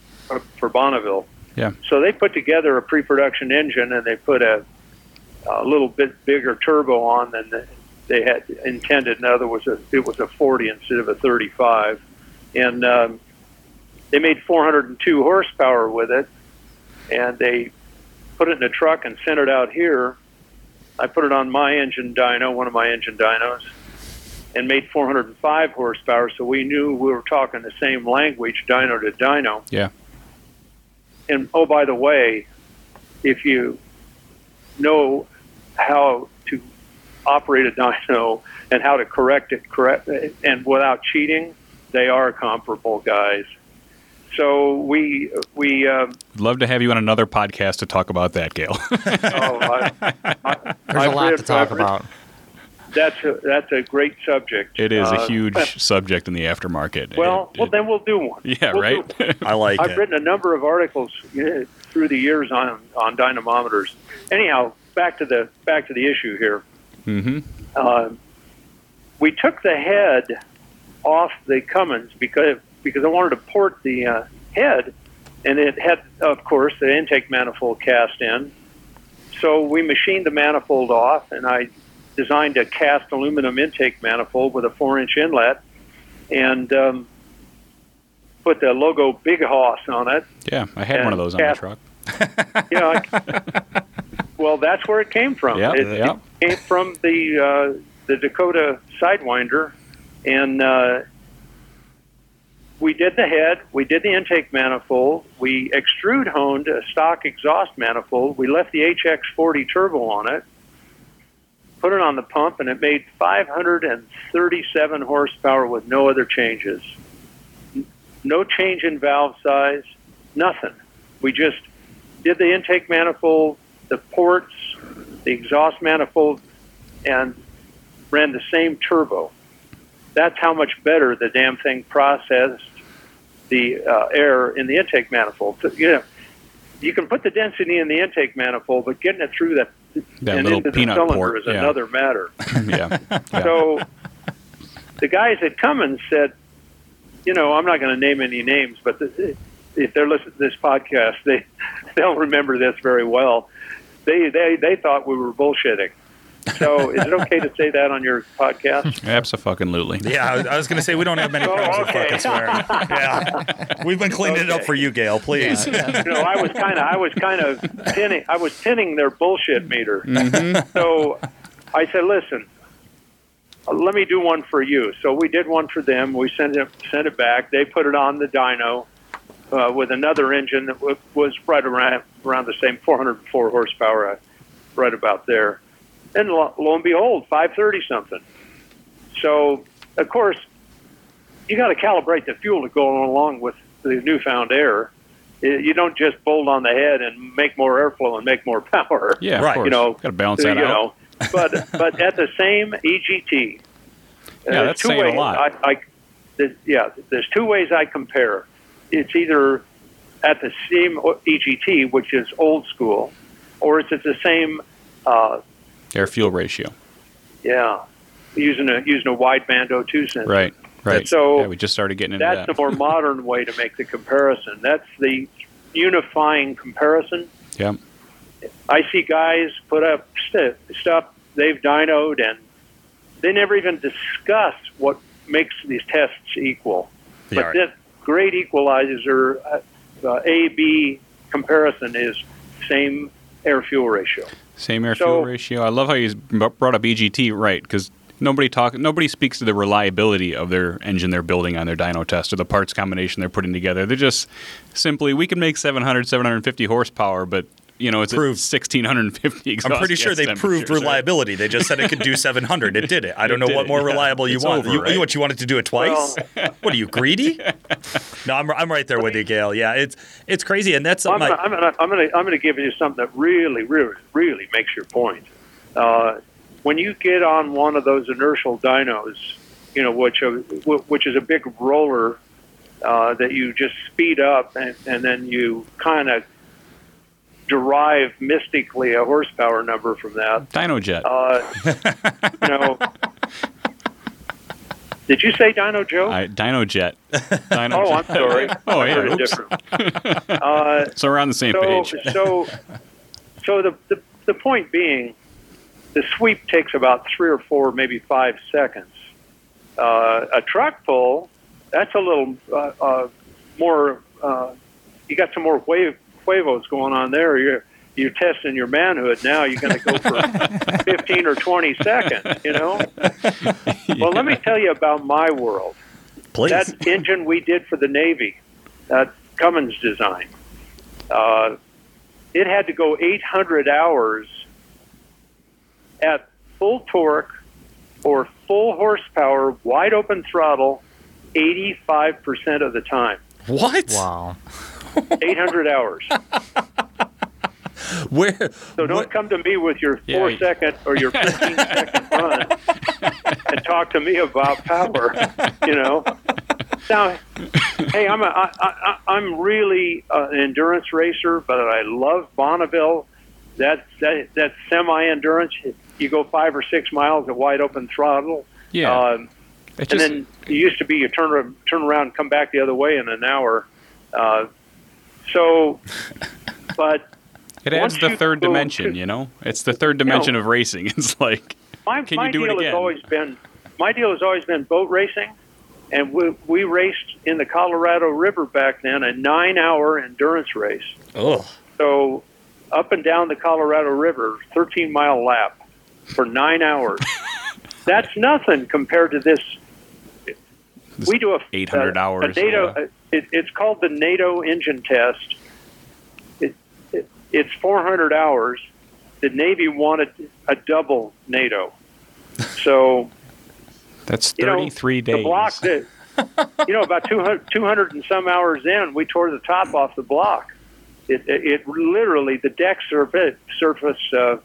for Bonneville. Yeah. So they put together a pre-production engine and they put a, a little bit bigger turbo on than the- they had intended. In other words, it was a 40 instead of a 35, and um, they made 402 horsepower with it, and they put it in a truck and sent it out here. I put it on my engine dyno, one of my engine dynos, and made 405 horsepower. So we knew we were talking the same language, dyno to dyno. Yeah. And oh, by the way, if you know how to operate a dyno and how to correct it correct and without cheating, they are comparable guys. So we we um, Love to have you on another podcast to talk about that, Gale. oh, I, [laughs] I, There's I've a lot read- to talk I've about. That's a that's a great subject. it is Uh, a huge [laughs] subject in the aftermarket. Well, It- well, then we'll do one. yeah, We'll right. do [laughs] I like I've it. written a number of articles uh, through the years on on dynamometers. Anyhow, back to the back to the issue here. mm-hmm. Uh, we took the head off the Cummins because because I wanted to port the uh, head, and it had, of course, the intake manifold cast in. So we machined the manifold off, and I designed a cast aluminum intake manifold with a four-inch inlet, and um, put the logo Big Hoss on it. Yeah, I had one of those on Cap- truck. Know, I- [laughs] well, that's where it came from. Yeah, it, yeah. it came from the uh, the Dakota Sidewinder, and uh, we did the head, we did the intake manifold, we extrude honed a stock exhaust manifold, we left the HX40 turbo on it, put it on the pump, and it made 537 horsepower with no other changes. No change in valve size, nothing. We just did the intake manifold, the ports, the exhaust manifold, and ran the same turbo. That's how much better the damn thing processed the uh, air in the intake manifold. So, you know, you can put the density in the intake manifold, but getting it through that, That and little into the peanut cylinder port, is yeah. another matter. [laughs] yeah. [laughs] yeah. So the guys at Cummins said, you know, I'm not going to name any names, but the, if they're listening to this podcast, they [laughs] they'll remember this very well. They they they thought we were bullshitting. So is it okay to say that on your podcast? [laughs] Absolutely. Yeah, I was, I was going to say we don't have many Oh, problems okay. with fucking swearing. Yeah, we've been cleaning it up for you, Gale. Please. you know, I was kind of I was kind of pinning I was pinning their bullshit meter. So I said, listen, uh, let me do one for you. So we did one for them. We sent it sent it back. They put it on the dyno uh, with another engine that w- was right around around the same 404 horsepower, uh, right about there. And lo, lo and behold, 530 something. So of course, you got to calibrate the fuel to go along with the newfound air. You don't just bolt on the head and make more airflow and make more [laughs] power. Yeah, Right, of. You know, got to balance you that out. know, but but at the same EGT. [laughs] Yeah, uh, that's two saying a lot. I, I, there's- yeah, there's two ways I compare. It's either at the same EGT, which is old school, or it's at the same, uh, Air fuel ratio. yeah, using a using a wideband O2 sensor. Right. Right. So yeah, we just started getting into That's that. the more [laughs] modern way to make the comparison. That's the unifying comparison. yeah. I see guys put up st- stuff they've dynoed and they never even discuss what makes these tests equal. Yeah, but this great equalizer uh, uh, A B comparison is same air fuel ratio. Same air So- fuel ratio. I love how you brought up EGT, right? Because nobody talk, nobody speaks to the reliability of their engine they're building on their dyno test or the parts combination they're putting together. They're just simply we can make 700, 750 horsepower, but you know it's Proved. 1650 exhaust I'm pretty sure they proved temperatures, right? reliability. They just said it could do [laughs] 700. It did it. I don't It know did what it, more yeah. reliable you It's want. over, you, right? What you wanted to do it twice? [laughs] what are you greedy? [laughs] no, I'm, I'm right there with you, Gale. Yeah, it's it's crazy, and that's I'm something. gonna, I, I'm gonna, I'm gonna, I'm gonna give you something that really, really, really makes your point. Uh, when you get on one of those inertial dynos, you know, which are, which is a big roller uh, that you just speed up and, and then you kind of derive mystically a horsepower number from that. DynoJet. Uh, you know, [laughs] did you say Dino Joe? I, DynoJet. Dyno [laughs] oh, I'm sorry. [laughs] Oh, I yeah, different. Uh, So we're on the same so, page. so, so the, the the point being, the sweep takes about three or four, maybe five seconds. Uh, a truck pull, that's a little uh, uh, more. Uh, you got some more wave huevos going on there. You're you're testing your manhood now. You're going to go for [laughs] 15 or 20 seconds. You know. [laughs] Well, let me tell you about my world please. that engine we did for the Navy, that Cummins design, uh, it had to go 800 hours at full torque or full horsepower, wide open throttle, 85% of the time. what? Wow. 800 hours. Where? So don't what- come to me with your Yeah, four you- second or your 15 [laughs] second run and talk to me about power. You know. Now, hey, I'm a, I, I, I'm really uh, an endurance racer, but I love Bonneville. That that that semi endurance. You go five or six miles at wide open throttle. yeah. Um, it and just, then it used to be you turn ar- turn around and come back the other way in an hour. Uh, so, [laughs] but it adds the third go dimension, to- you know? It's the third dimension of racing. [laughs] It's like, my, Can my you do it deal again? has always been my deal has always been boat racing, and we, we raced in the Colorado River back then a nine-hour endurance race. Ugh. So up and down the Colorado River, 13-mile lap for nine hours. [laughs] That's nothing compared to this. This we do a 800 a, hours, A NATO, yeah. a- it, it's called the NATO engine test. It, it, it's 400 hours. The Navy wanted a double NATO. So that's you know, 33 the block that you know about 200, 200 and some hours in, we tore the top off the block. It, it, it literally the deck surface surface uh,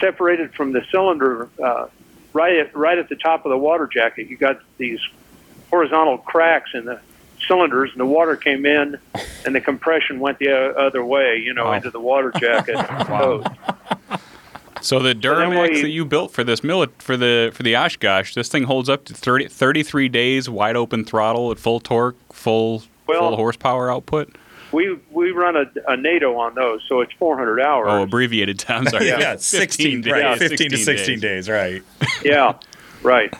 separated from the cylinder uh, right at right at the top of the water jacket. You got these horizontal cracks in the cylinders, and the water came in, and the compression went the other way. You know, Wow. into the water jacket. [laughs] Wow. So the then Duramax we- that you built for this mili- for the for the Oshkosh, this thing holds up to 30, 33 days, wide open throttle at full torque, full Well- full horsepower output. We we run a, a NATO on those, so it's 400 hours. Oh, abbreviated time. Sorry, Yeah, [laughs] 16, days. right? 15 to 16 16 days, right? Yeah, right.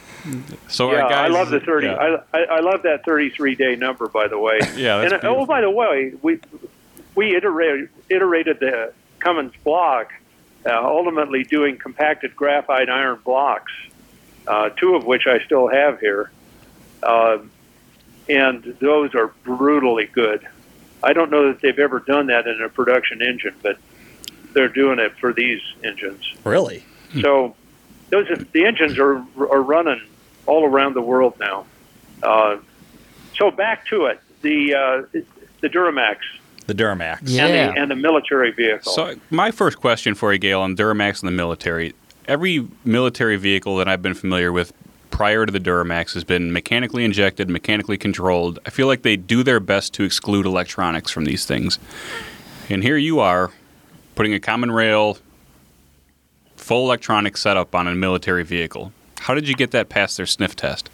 So yeah, guys, I love the thirty. yeah. I, I I love that thirty-three day number. By the way. [laughs] Yeah, and uh, beautiful. oh, by the way, we we iterated iterated the Cummins block, uh, ultimately doing compacted graphite iron blocks. uh, two of which I still have here, uh, and those are brutally good. I don't know that they've ever done that in a production engine, but they're doing it for these engines. Really? So those the engines are are running all around the world now. Uh, so back to it, the uh, the Duramax The Duramax. Yeah. and, the, and the military vehicle. So my first question for you, Gale, on Duramax and the military. Every military vehicle that I've been familiar with prior to the Duramax has been mechanically injected, mechanically controlled. I feel like they do their best to exclude electronics from these things. And here you are, putting a common rail, full electronic setup on a military vehicle. How did you get that past their sniff test?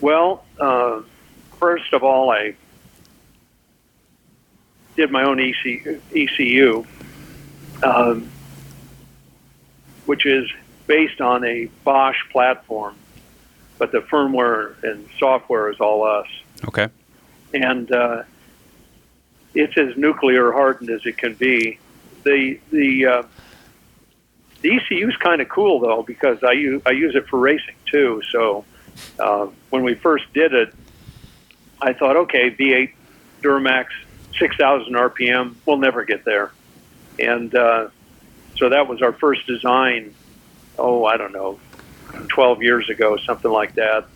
Well, uh, first of all, I did my own EC, ECU, um, which is based on a Bosch platform, but the firmware and software is all us. Okay. and uh, it's as nuclear hardened as it can be. The the uh, the ECU is kind of cool though because I use I use it for racing too. So uh, when we first did it, I thought, okay, V8 Duramax, 6,000 RPM, we'll never get there, and uh, so that was our first design. Oh, I don't know, 12 years ago, something like that.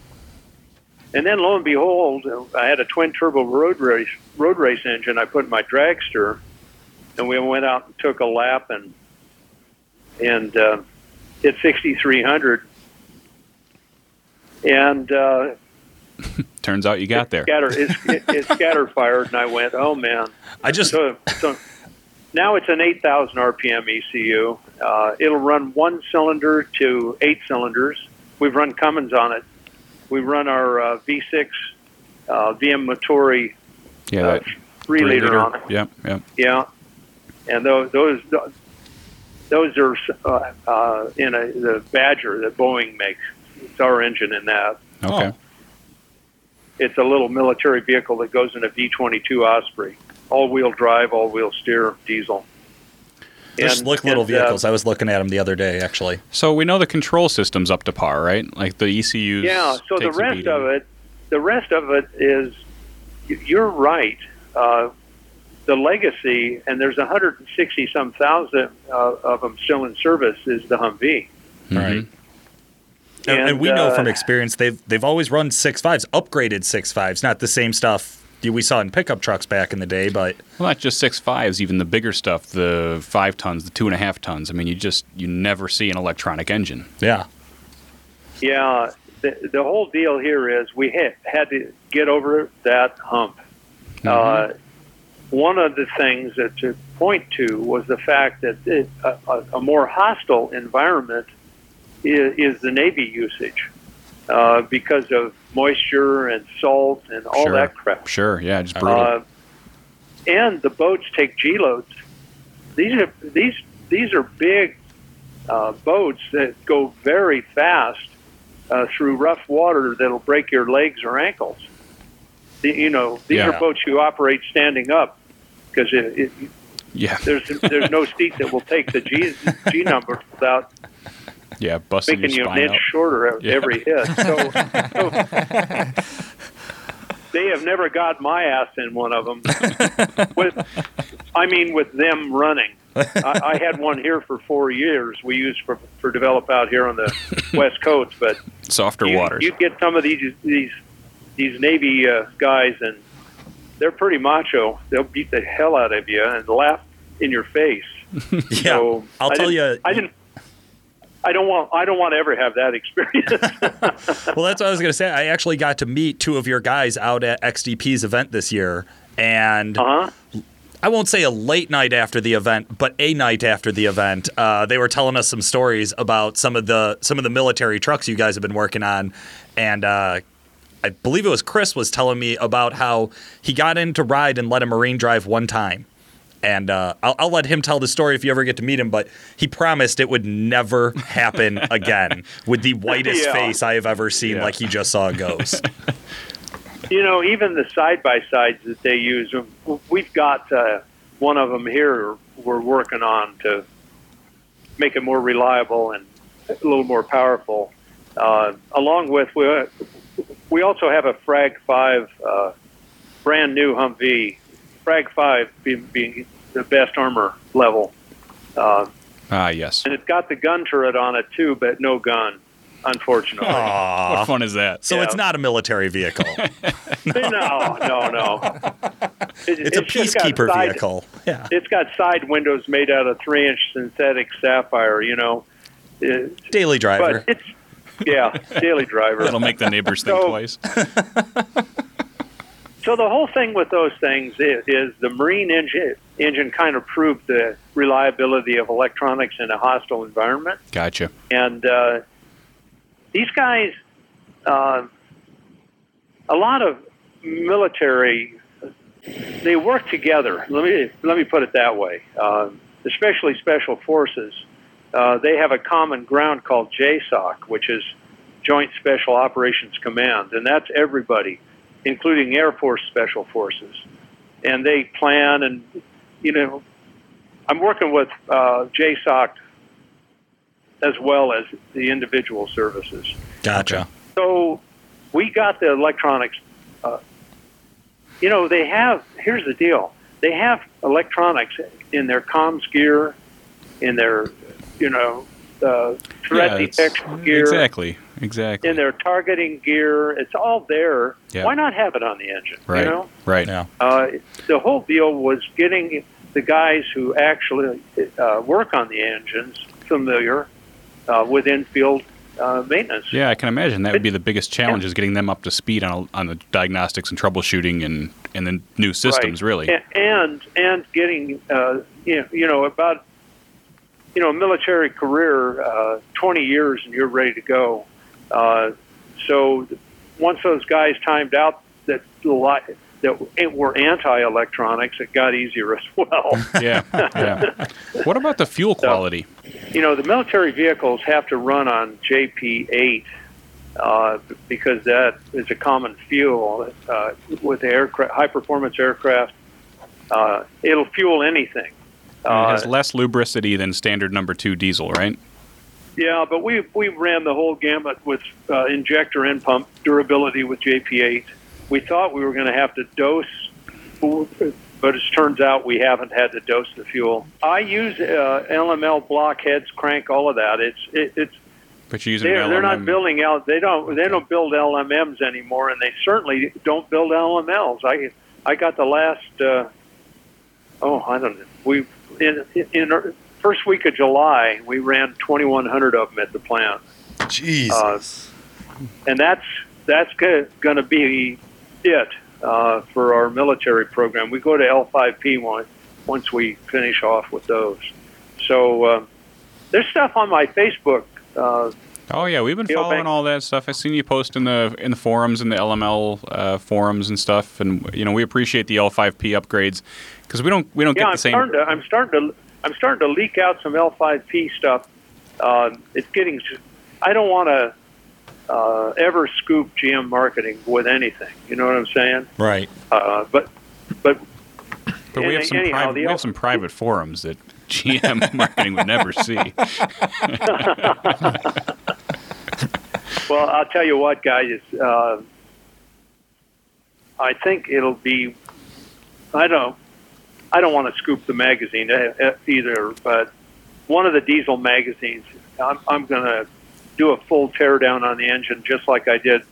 And then lo and behold, I had a twin turbo road race road race engine I put in my dragster, and we went out and took a lap and and uh, hit 6300. And uh, [laughs] Turns out you got there. scatter it, it, it [laughs] scatter fired, and I went, oh man. I just So, so now it's an 8,000 RPM ECU. Uh, it'll run one cylinder to eight cylinders. We've run Cummins on it. We run our uh, V6 uh, VM Motori Yeah. uh, that three, liter, on it. Yep. Yep. Yeah, and those those those are uh, uh, in a the Badger that Boeing makes. It's our engine in that. Okay. It's a little military vehicle that goes in a V-22 Osprey, all-wheel drive, all-wheel steer, diesel. they're And- slick little and, uh, vehicles. I was looking at them the other day, actually. So we know the control system's up to par, right? Like the ECU. Yeah. So the takes a rest of it, the rest of it is, you're right. Uh, the legacy, and there's 160 some thousand uh, of them still in service, is the Humvee. Mhm. Right. And, and And, we know uh, from experience they've they've always run six fives, upgraded six fives, not the same stuff we saw in pickup trucks back in the day, but Well, not just six fives, even the bigger stuff, the five tons, the two and a half tons. I mean, you just you never see an electronic engine. yeah. Yeah, the, the whole deal here is we had, had to get over that hump. Uh, one of the things that to point to was the fact that it, a, a, more hostile environment is, is the Navy usage uh, because of moisture and salt and all Sure. that crap. Sure, yeah, just brutal. Uh, and the boats take G loads. These are these these are big uh, boats that go very fast uh, through rough water that'll break your legs or ankles. The, you know, these Yeah. are boats you operate standing up because it, it, yeah, there's there's no seat that will take the G G number without yeah, busting making you an inch out. shorter Yeah. every hit. [laughs] So, so they have never got my ass in one of them. with, I mean, with them running. I, I had one here for four years. We used for for develop out here on the [laughs] west coast, but Softer you, waters. you get some of these these these Navy uh, guys, and they're pretty macho. They'll beat the hell out of you and laugh in your face. [laughs] Yeah. So I'll I tell you I didn't. I don't want. I don't want to ever have that experience. [laughs] Well, that's what I was going to say. I actually got to meet two of your guys out at XDP's event this year, and uh huh. I won't say a late night after the event, but a night after the event, uh, they were telling us some stories about some of the some of the military trucks you guys have been working on, and uh, I believe it was Chris was telling me about how he got in to ride and let a Marine drive one time. And uh, I'll, I'll let him tell the story if you ever get to meet him, but he promised it would never happen [laughs] again with the whitest Yeah. face I have ever seen, Yeah. like he just saw a ghost. [laughs] You know, even the side by sides that they use, we've got uh, one of them here we're working on to make it more reliable and a little more powerful. Uh, along with we, we also have a Frag Five uh, brand new Humvee, Frag Five being, being the best armor level, uh, Ah, yes. and it's got the gun turret on it too, but no gun, unfortunately. Aw. What fun is that? So Yeah. it's not a military vehicle. [laughs] no, no, no. It- It's a peacekeeper side- vehicle. Yeah. It's got side windows made out of three-inch synthetic sapphire. You know, It- Daily driver. but it's yeah, daily driver. That'll make the neighbors think So- twice. [laughs] So the whole thing with those things is, is the marine engine engine kind of proved the reliability of electronics in a hostile environment, Gotcha. and uh, these guys, uh, a lot of military, they work together. Let me let me put it that way. Uh, especially special forces, uh, they have a common ground called JSOC, which is Joint Special Operations Command, and that's everybody, including Air Force Special Forces, and they plan and you know, I'm working with uh, JSOC as well as the individual services. Gotcha. So we got the electronics. Uh, you know, they have. Here's the deal: they have electronics in their comms gear, in their, you know, uh, threat Yeah, detection gear, Exactly. Exactly. in their targeting gear. It's all there. Yeah. Why not have it on the engine? right. You know, Right. Now, uh, the whole deal was getting the guys who actually uh, work on the engines familiar uh, with in-field uh, maintenance. Yeah, I can imagine that would be the biggest challenge is getting them up to speed on on the diagnostics and troubleshooting and and the new systems. Right. Really. A- and and getting uh, you know, you know about you know military career, uh, twenty years, and you're ready to go. Uh, so once those guys timed out that that were anti-electronics, it got easier as well. [laughs] Yeah. Yeah. what about the fuel quality? you know, the military vehicles have to run on JP8 uh, because that is a common fuel uh, with aircraft, high-performance aircraft. Uh, it'll fuel anything. It Uh, has less lubricity than standard number two diesel, right? yeah, but we we ran the whole gamut with uh, injector and pump durability with JP8. We thought we were going to have to dose, but it turns out we haven't had to dose the fuel. I use uh, LML blockheads, crank, all of that. It's it, it's But you're using they're, they're not building out. They don't. They don't build LMMs anymore, and they certainly don't build LMLs. I I got the last. Uh, oh, I don't know. We in in our first week of July we ran 2,100 of them at the plant, Jesus. and that's that's going to be it uh, for our military program. We go to L5P one, once we finish off with those. So uh, there's stuff on my Facebook. Uh, Oh yeah, we've been following Bank- all that stuff. I've seen you post in the in the forums and the LML uh, forums and stuff, and you know we appreciate the L5P upgrades because we don't we don't yeah, get I'm the same. starting to I'm starting to I'm starting to leak out some L5P stuff. Uh, it's getting. I don't want to uh, ever scoop GM marketing with anything. You know what I'm saying? Right. Uh, but but but we have some anyhow, private we have some private forums that [laughs] GM marketing would never see. well, I'll tell you what, guys. Uh, I think it'll be. I don't. I don't want to scoop the magazine uh, uh, either, but one of the diesel magazines, I'm, I'm going to do a full teardown on the engine, just like I did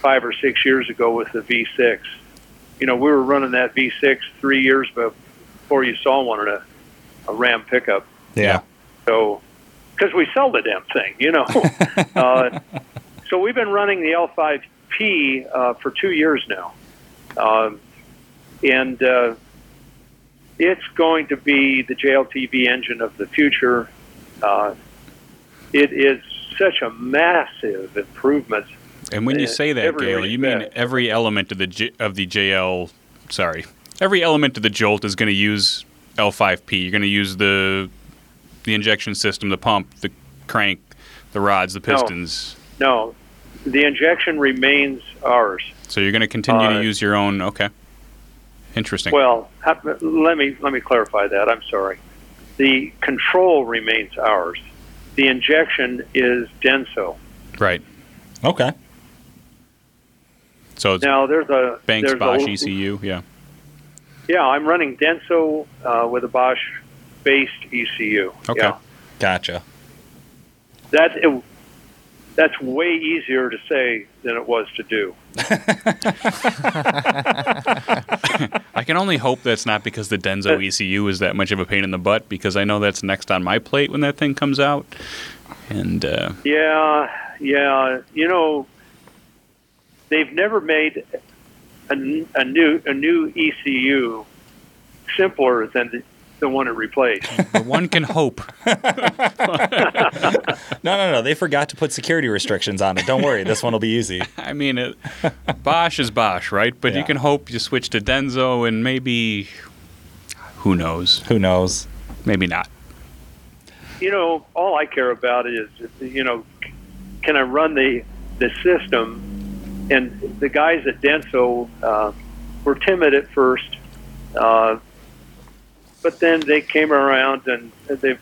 five or six years ago with the V6. You know, we were running that V6 three years before you saw one in a, a Ram pickup. Yeah. So, because we sell the damn thing, you know. [laughs] uh, so we've been running the L5P uh, for two years now, um, and uh, it's going to be the JLTV engine of the future. Uh, it is such a massive improvement. And when you Uh, say that, Gale, you mean every element of the J- of the JL. Sorry, every element of the Jolt is going to use L5P. You're going to use the the injection system, the pump, the crank, the rods, the No. pistons. No, the injection remains ours. So you're going to continue Uh, to use your own. Okay, interesting. Well, let me let me clarify that. I'm sorry. The control remains ours. The the injection is Denso. Right. Okay. So it's Now there's a Banks there's Bosch a, ECU. Yeah. Yeah, I'm running Denso uh, with a Bosch based ECU. Okay. Yeah. Gotcha. That it, that's way easier to say than it was to do. [laughs] I can only hope that's not because the Denso Uh, ECU is that much of a pain in the butt because I know that's next on my plate when that thing comes out. And uh, Yeah, yeah. You know, they've never made a, a new a new ECU simpler than the, the one it replaced. [laughs] but one can hope. [laughs] No, no, no. They forgot to put security restrictions on it. Don't worry. This one will be easy. [laughs] I mean, it, Bosch is Bosch, right? But you can hope you switch to Denso and maybe, who knows? Who knows? Maybe not. you know, all I care about is, you know, can I run the the system? And the guys at Denso uh, were timid at first, uh, but then they came around and they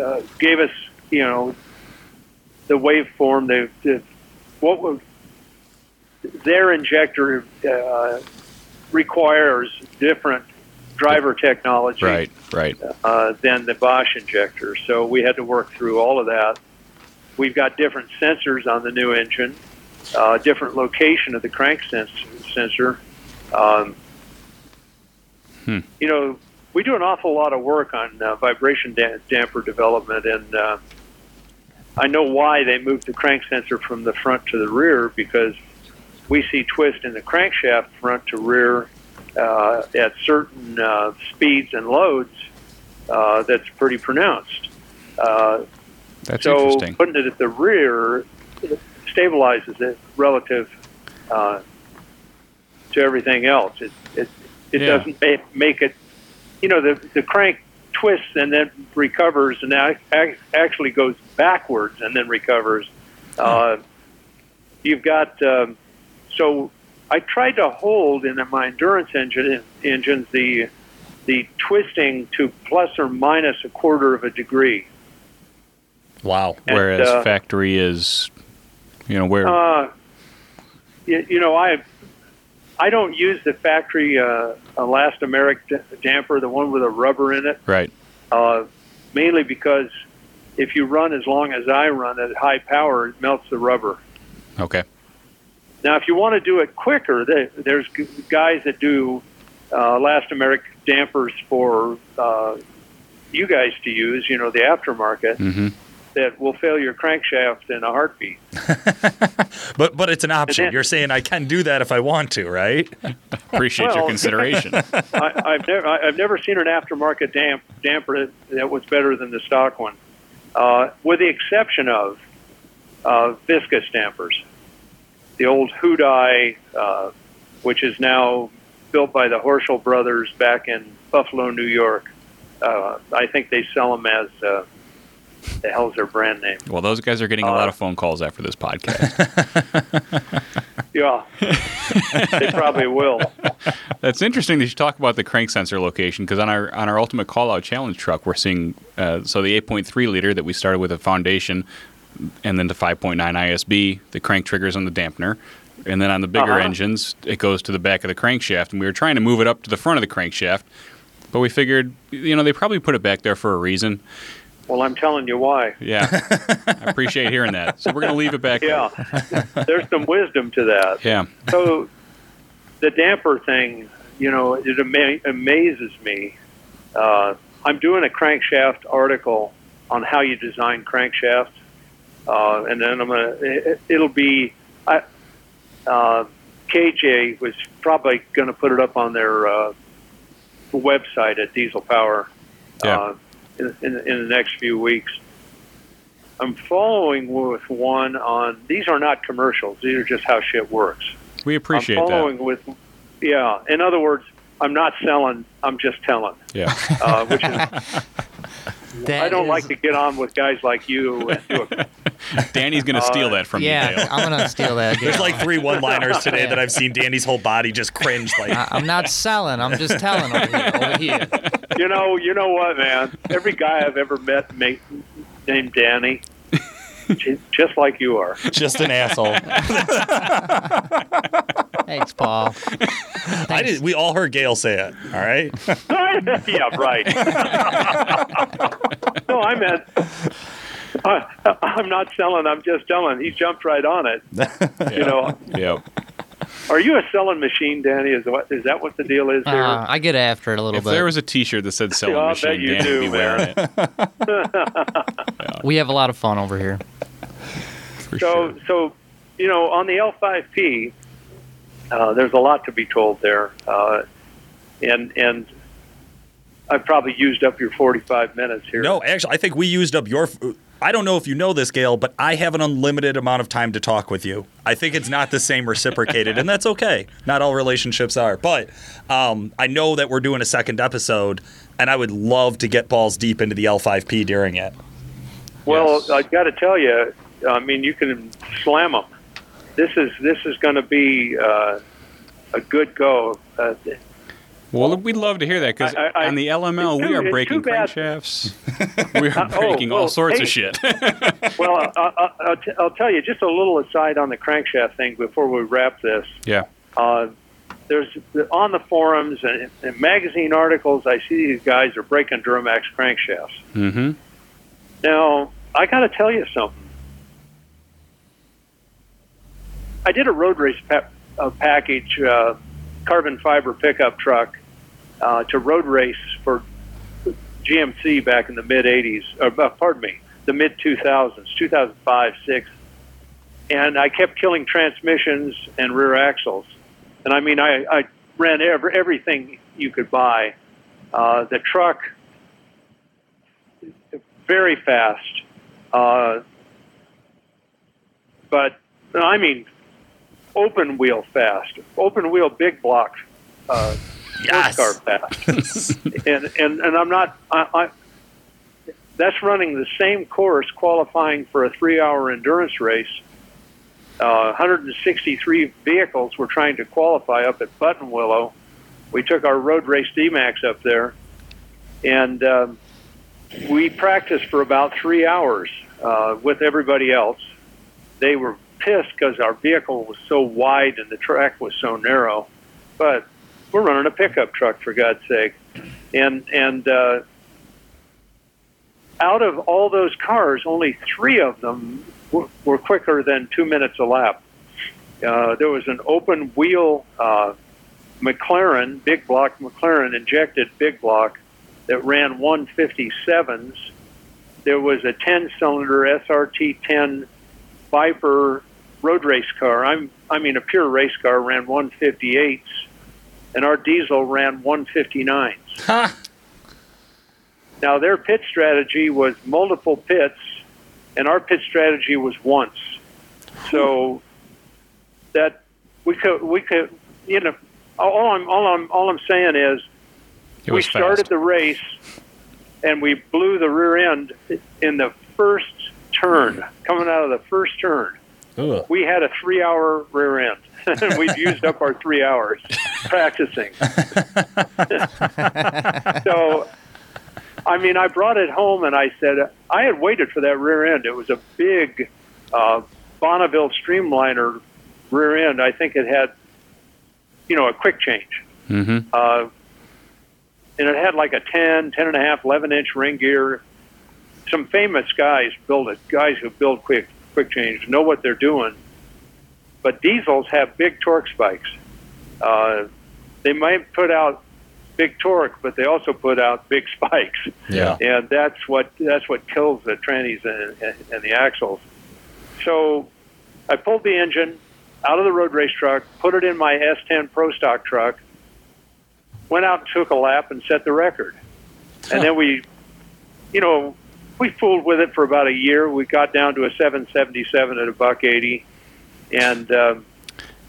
uh, gave us, you know, the waveform. They, they what was their injector uh, requires different driver technology Right, right. uh, than the Bosch injector. So we had to work through all of that. We've got different sensors on the new engine, uh, different location of the crank sens- sensor. Um, Hmm. You know, we do an awful lot of work on uh, vibration da- damper development, and uh, I know why they moved the crank sensor from the front to the rear because we see twist in the crankshaft front to rear uh, at certain uh, speeds and loads uh, that's pretty pronounced. Uh, That's so interesting. putting it at the rear stabilizes it relative uh, to everything else. It it, it Yeah. doesn't make it. You know, the the crank twists and then recovers, and ac- ac- actually goes backwards and then recovers. Uh, you've got um, so I tried to hold in my endurance engine engines the the twisting to plus or minus a quarter of a degree. Wow. and, Whereas uh, factory is, you know, where. Uh, you, you know, I I don't use the factory uh, elastomeric damper, the one with a rubber in it, right. uh, mainly because if you run as long as I run at high power, it melts the rubber. Okay. Now, if you want to do it quicker, there- there's guys that do uh, elastomeric dampers for uh, you guys to use, you know, the aftermarket, hmm that will fail your crankshaft in a heartbeat. [laughs] But but it's an option. then- You're saying I can do that if I want to, right? [laughs] Appreciate your [laughs] consideration. I, I've never I've never seen an aftermarket damp damper that, that was better than the stock one, uh, with the exception of uh, viscous dampers. The old Houdaille, uh, which is now built by the Horschel brothers back in Buffalo, New York. Uh, I think they sell them as uh, the hell's their brand name? well, those guys are getting a Uh, lot of phone calls after this podcast. [laughs] Yeah, [laughs] they probably will. That's interesting that you talk about the crank sensor location because on our on our ultimate call out challenge truck we're seeing uh, so the 8.3 liter that we started with a foundation and then the 5.9 ISB the crank triggers on the dampener and then on the bigger Uh-huh. engines it goes to the back of the crankshaft and we were trying to move it up to the front of the crankshaft but we figured you know they probably put it back there for a reason Well, I'm telling you why. yeah I appreciate hearing that so we're gonna leave it back Yeah, there's some wisdom to that. yeah so the damper thing, you know, it ama- amazes me. Uh, I'm doing a crankshaft article on how you design crankshafts, uh, and then I'm gonna. It, it'll be. I, uh, KJ was probably going to put it up on their uh, website at Diesel Power Yeah. In, in, in the next few weeks. I'm following with one on. These are not commercials. These are just how shit works. we appreciate that. I'm that following with, yeah. In other words, I'm not selling. I'm just telling. yeah Uh, which is, [laughs] That I don't is- like to get on with guys like you. A, [laughs] Danny's gonna uh, steal that from you Yeah, I'm gonna steal that. There's like three one-liners today Yeah. that I've seen Danny's whole body just cringe like. I, I'm not selling. I'm just telling over here. Over here. you know, you know what, man? Every guy I've ever met ma- named Danny J- just like you are. [laughs] Just an asshole. [laughs] Thanks, Paul. I did, we all heard Gale say it. All right. [laughs] yeah, right. no, I meant. I, I'm not selling. I'm just telling. He jumped right on it. You know, Yep. are you a selling machine, Danny? Is what is that what the deal is here? Uh, I get after it a little If bit. there was a T-shirt that said "Selling Yeah, I Machine," bet you Dan do, would be wearing it. we have a lot of fun over here. For so, sure. so you know, on the L5P, uh, there's a lot to be told there, uh, and and I probably used up your 45 minutes here. No, actually, I think we used up your. I don't know if you know this, Gale, but I have an unlimited amount of time to talk with you. I think it's not the same reciprocated, and that's okay. Not all relationships are, but um, I know that we're doing a second episode, and I would love to get balls deep into the L5P during it. Well, Yes. I got to tell you, I mean, you can slam them. This is this is going to be uh, a good go. Uh, Well, we'd love to hear that because on the LML it's we are breaking crankshafts. [laughs] we are Uh, oh, breaking all oh, sorts hey. of shit. [laughs] well, I, I, I'll, t- I'll tell you just a little aside on the crankshaft thing before we wrap this. yeah. Uh, there's on the forums and, and magazine articles. I see these guys are breaking Duramax crankshafts. Mm-hmm. Now, I got to tell you something. I did a road race pa- uh, package, uh, carbon fiber pickup truck, uh, to road race for GMC back in the mid 80s, or, uh, pardon me, the mid 2000s, 2005, 6. And I kept killing transmissions and rear axles. And I mean, I, I ran every, everything you could buy. Uh, the truck, very fast. Uh, but I mean, open wheel fast, open wheel big block, uh, Yes. car fast. [laughs] and, and and I'm not. I, I that's running the same course, qualifying for a three-hour endurance race. Uh, 163 vehicles were trying to qualify up at Buttonwillow. We took our road race D-Max up there, and um, we practiced for about three hours uh, with everybody else. They were pissed because our vehicle was so wide and the track was so narrow, but we're running a pickup truck for God's sake, and and uh, out of all those cars, only three of them were, were quicker than two minutes a lap. Uh, there was an open wheel uh, McLaren, big block McLaren injected big block that ran 157s. There was a 10 cylinder SRT 10 Viper road race car. I'm, I mean, a pure race car ran 158s, and our diesel ran 159s. Ha! Now, their pit strategy was multiple pits, and our pit strategy was once. So that we could, we could, you know, all I'm, all I'm, all I'm saying is we started fast. the race and we blew the rear end in the first turn, coming out of the first turn. Ugh. We had a three hour rear end. [laughs] We've used up our three hours practicing. [laughs] so, I mean, I brought it home and I said, I had waited for that rear end. It was a big uh, Bonneville Streamliner rear end. I think it had, you know, a quick change. Mm-hmm. Uh, and it had like a 10, 10 and a half, 11 inch ring gear. Some famous guys built it. Guys who build quick quick change know what they're doing. But diesels have big torque spikes. Uh, they might put out big torque, but they also put out big [laughs] spikes, Yeah. and that's what that's what kills the trannies and, and, and the axles. So I pulled the engine out of the road race truck, put it in my S10 Pro Stock truck, went out and took a lap and set the record. And then we, you know, we fooled with it for about a year. We got down to a 777 at a buck 80, and um,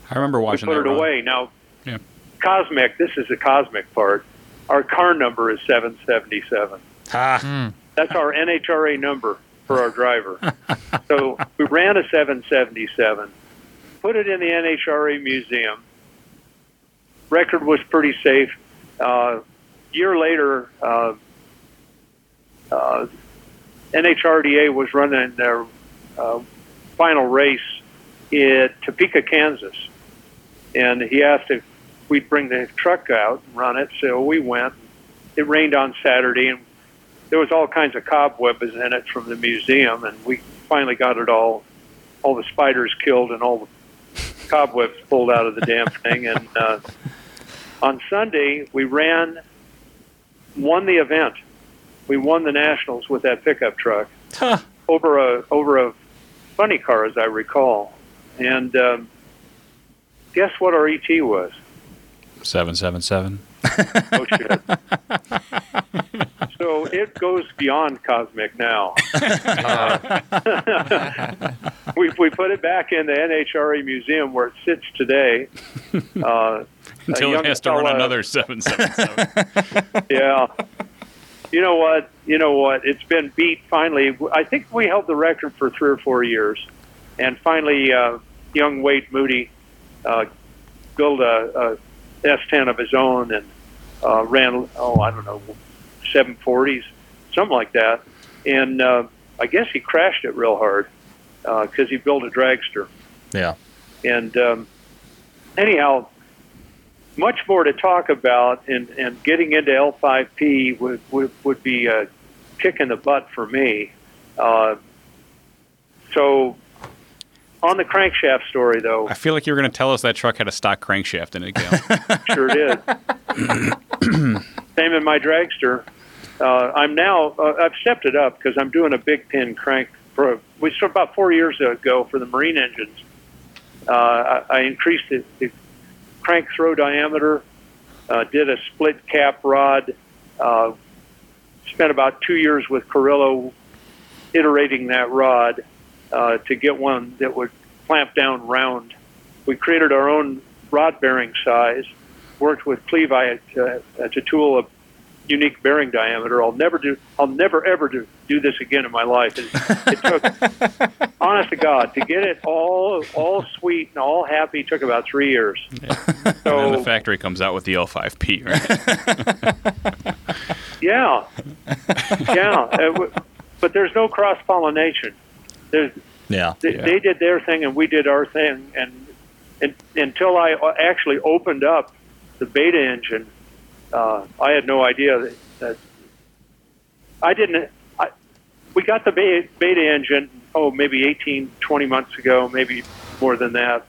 I remember watching. we watching put that it run. away. Now, Yeah. Cosmic, this is the Cosmic part. Our car number is 777. Ha! That's our NHRA number for our driver. [laughs] so we ran a 777, put it in the NHRA museum. Record was pretty safe. Uh, year later, uh, uh, NHRDA was running their uh, final race in Topeka, Kansas, and he asked if we'd bring the truck out and run it. So we went. It rained on Saturday, and there was all kinds of cobwebs in it from the museum, and we finally got it all, all the spiders killed and all the cobwebs pulled out of the damn [laughs] thing. And uh, on Sunday, we ran, won the event. We won the nationals with that pickup truck over a over a funny car, as I recall. And um, guess what our ET was? Seven seven seven. Oh shit! so it goes beyond cosmic now. Uh, [laughs] we we put it back in the NHRA museum where it sits today. Uh, Until it has to run fella- another seven seven seven. yeah. You know what? You know what? It's been beat finally. I think we held the record for three or four years, and finally, uh, young Wade Moody uh, built a, a S10 of his own and uh, ran. Oh, I don't know, 740s, something like that. And uh, I guess he crashed it real hard because he built a dragster. Yeah. And um, anyhow, much more to talk about, and, and getting into L5P would, would, would be a kick in the butt for me. Uh, so, on the crankshaft story, though, I feel like you were going to tell us that truck had a stock crankshaft in it, Gale. [laughs] sure did. Same in my dragster. Uh, I'm now uh, I've stepped it up because I'm doing a big pin crank. For we started about four years ago for the marine engines. Uh, I, I increased the, the crank throw diameter. Uh, did a split cap rod. Uh, spent about two years with Carrillo iterating that rod uh, to get one that would clamp down round. We created our own rod bearing size. Worked with Clevite uh, to tool a unique bearing diameter. I'll never do. I'll never ever do do this again in my life. It, it took, [laughs] honest to God, to get it all all sweet and all happy took about three years. and then So the factory comes out with the L5P, right? [laughs] yeah, yeah. Uh, w- but there's no cross pollination. There's Yeah. they, Yeah. they did their thing and we did our thing and, and until I uh, actually opened up the beta engine, uh, I had no idea that, that I didn't. I, we got the beta, beta engine oh maybe 18, 20 months ago, maybe more than that.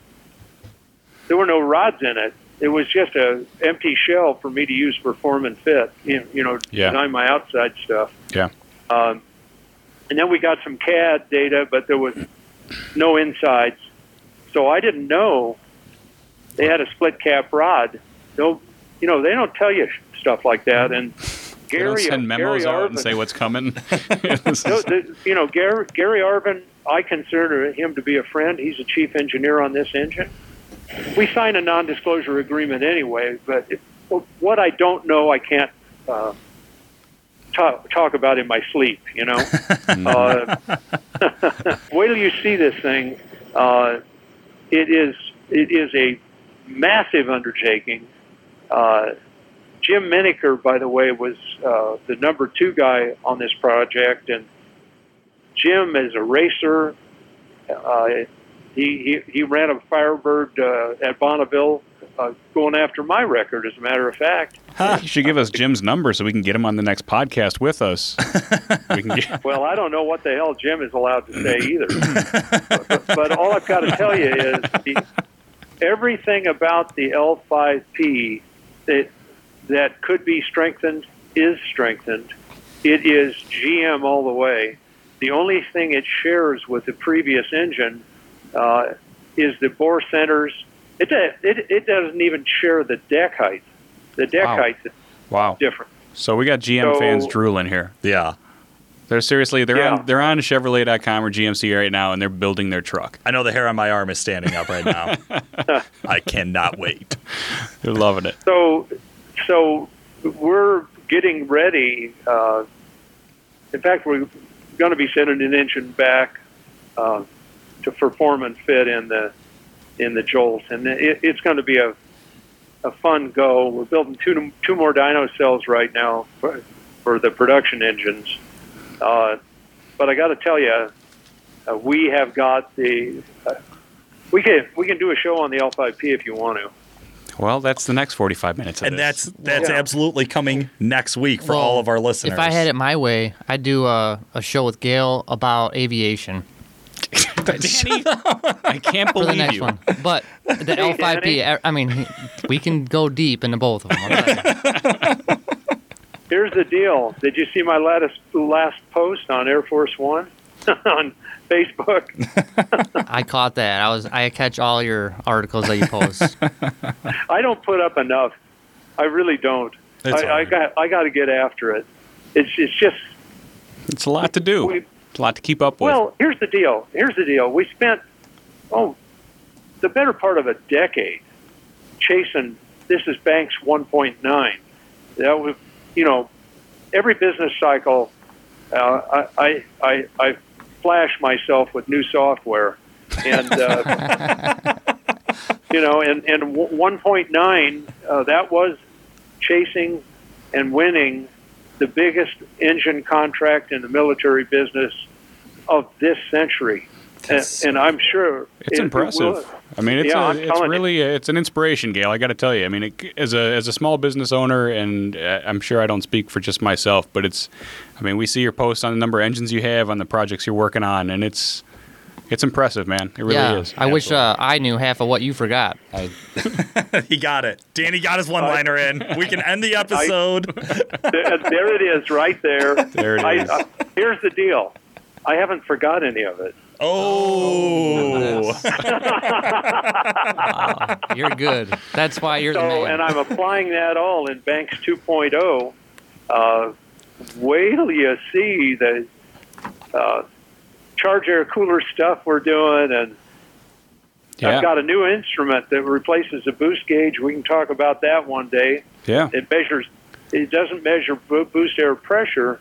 There were no rods in it. It was just a empty shell for me to use for form and fit. You you know, Yeah. design my outside stuff. Yeah. Um, and then we got some CAD data, but there was no insides. So I didn't know they had a split cap rod. No, you know, they don't tell you stuff like that. And They Gary, don't send memos Gary out Arvin, and say what's coming. [laughs] [laughs] No, the, you know, Gary, Gary Arvin, I consider him to be a friend. He's a chief engineer on this engine. We signed a non-disclosure agreement anyway, but it, what I don't know, I can't uh, talk, talk about in my sleep. You know, [laughs] uh, wait till you see this thing. Uh, it is it is a massive undertaking. Uh, Jim Miniker, by the way, was uh, the number two guy on this project, and Jim is a racer. Uh, he, he he ran a Firebird uh, at Bonneville, uh, going after my record. As a matter of fact, you should give us Jim's number so we can get him on the next podcast with us. we can get, [laughs] well, I don't know what the hell Jim is allowed to say either. but, but all I've got to tell you is the, everything about the L5P that that could be strengthened is strengthened. It is GM all the way. The only thing it shares with the previous engine uh, is the bore centers. It, it it doesn't even share the deck height. The deck Wow. height is wow. different. So we got GM So- fans drooling here. Yeah. They're seriously they're Yeah. on they're on Chevrolet.com or GMC right now and they're building their truck. I know the hair on my arm is standing up right now. [laughs] I cannot wait. They're loving it. So, so we're getting ready. Uh, in fact, we're going to be sending an engine back uh, to perform and fit in the in the Jolt, and it, it's going to be a a fun go. We're building two two more dyno cells right now for, for the production engines. Uh, but I got to tell you, Uh, we have got the. Uh, we can we can do a show on the L5P if you want to. Well, that's the next 45 minutes of And this. that's that's Yeah. absolutely coming next week for Well, all of our listeners. If I had it my way, I'd do a, a show with Gale about aviation [laughs] Danny, I can't for the believe next you. one. But the [laughs] Hey, L5P, Danny. I I mean, we can go deep into both of them. [laughs] I'll tell you. Here's the deal. Did you see my latest last post on Air Force One [laughs] on Facebook? [laughs] I caught that. I was I catch all your articles that you post. [laughs] I don't put up enough. I really don't. I, all I got I got to get after it. It's it's just It's a lot to do. We- It's a lot to keep up with. well. Here's the deal. Here's the deal. We spent oh the better part of a decade chasing. This is Banks 1.9. That was you know every business cycle. Uh, I, I I flash myself with new software and. Uh, [laughs] you know, and and 1.9 uh, that was chasing and winning the biggest engine contract in the military business of this century, and, and I'm sure It's it- it impressive. will- I mean, it's Yeah, a, I'm it's telling you. really it's an inspiration, Gale. I got to tell you. I mean, it, as a as a small business owner, and uh, I'm sure I don't speak for just myself, but it's. I mean, we see your posts on the number of engines you have, on the projects you're working on, and it's it's impressive, man. It really yeah, is. I wish uh, I knew half of what you forgot. I, [laughs] he got it. Danny got his one liner in. We can end the episode. [laughs] there there it is, right there. There it I, uh, here's the deal. I haven't forgot any of it. Oh, [laughs] you're good. That's why you're the So, man. and I'm applying that all in Banks 2.0. Uh, wait till you see the uh, charge air cooler stuff we're doing, and yeah, I've got a new instrument that replaces the boost gauge. We can talk about that one day. yeah. It measures. It doesn't measure boost air pressure.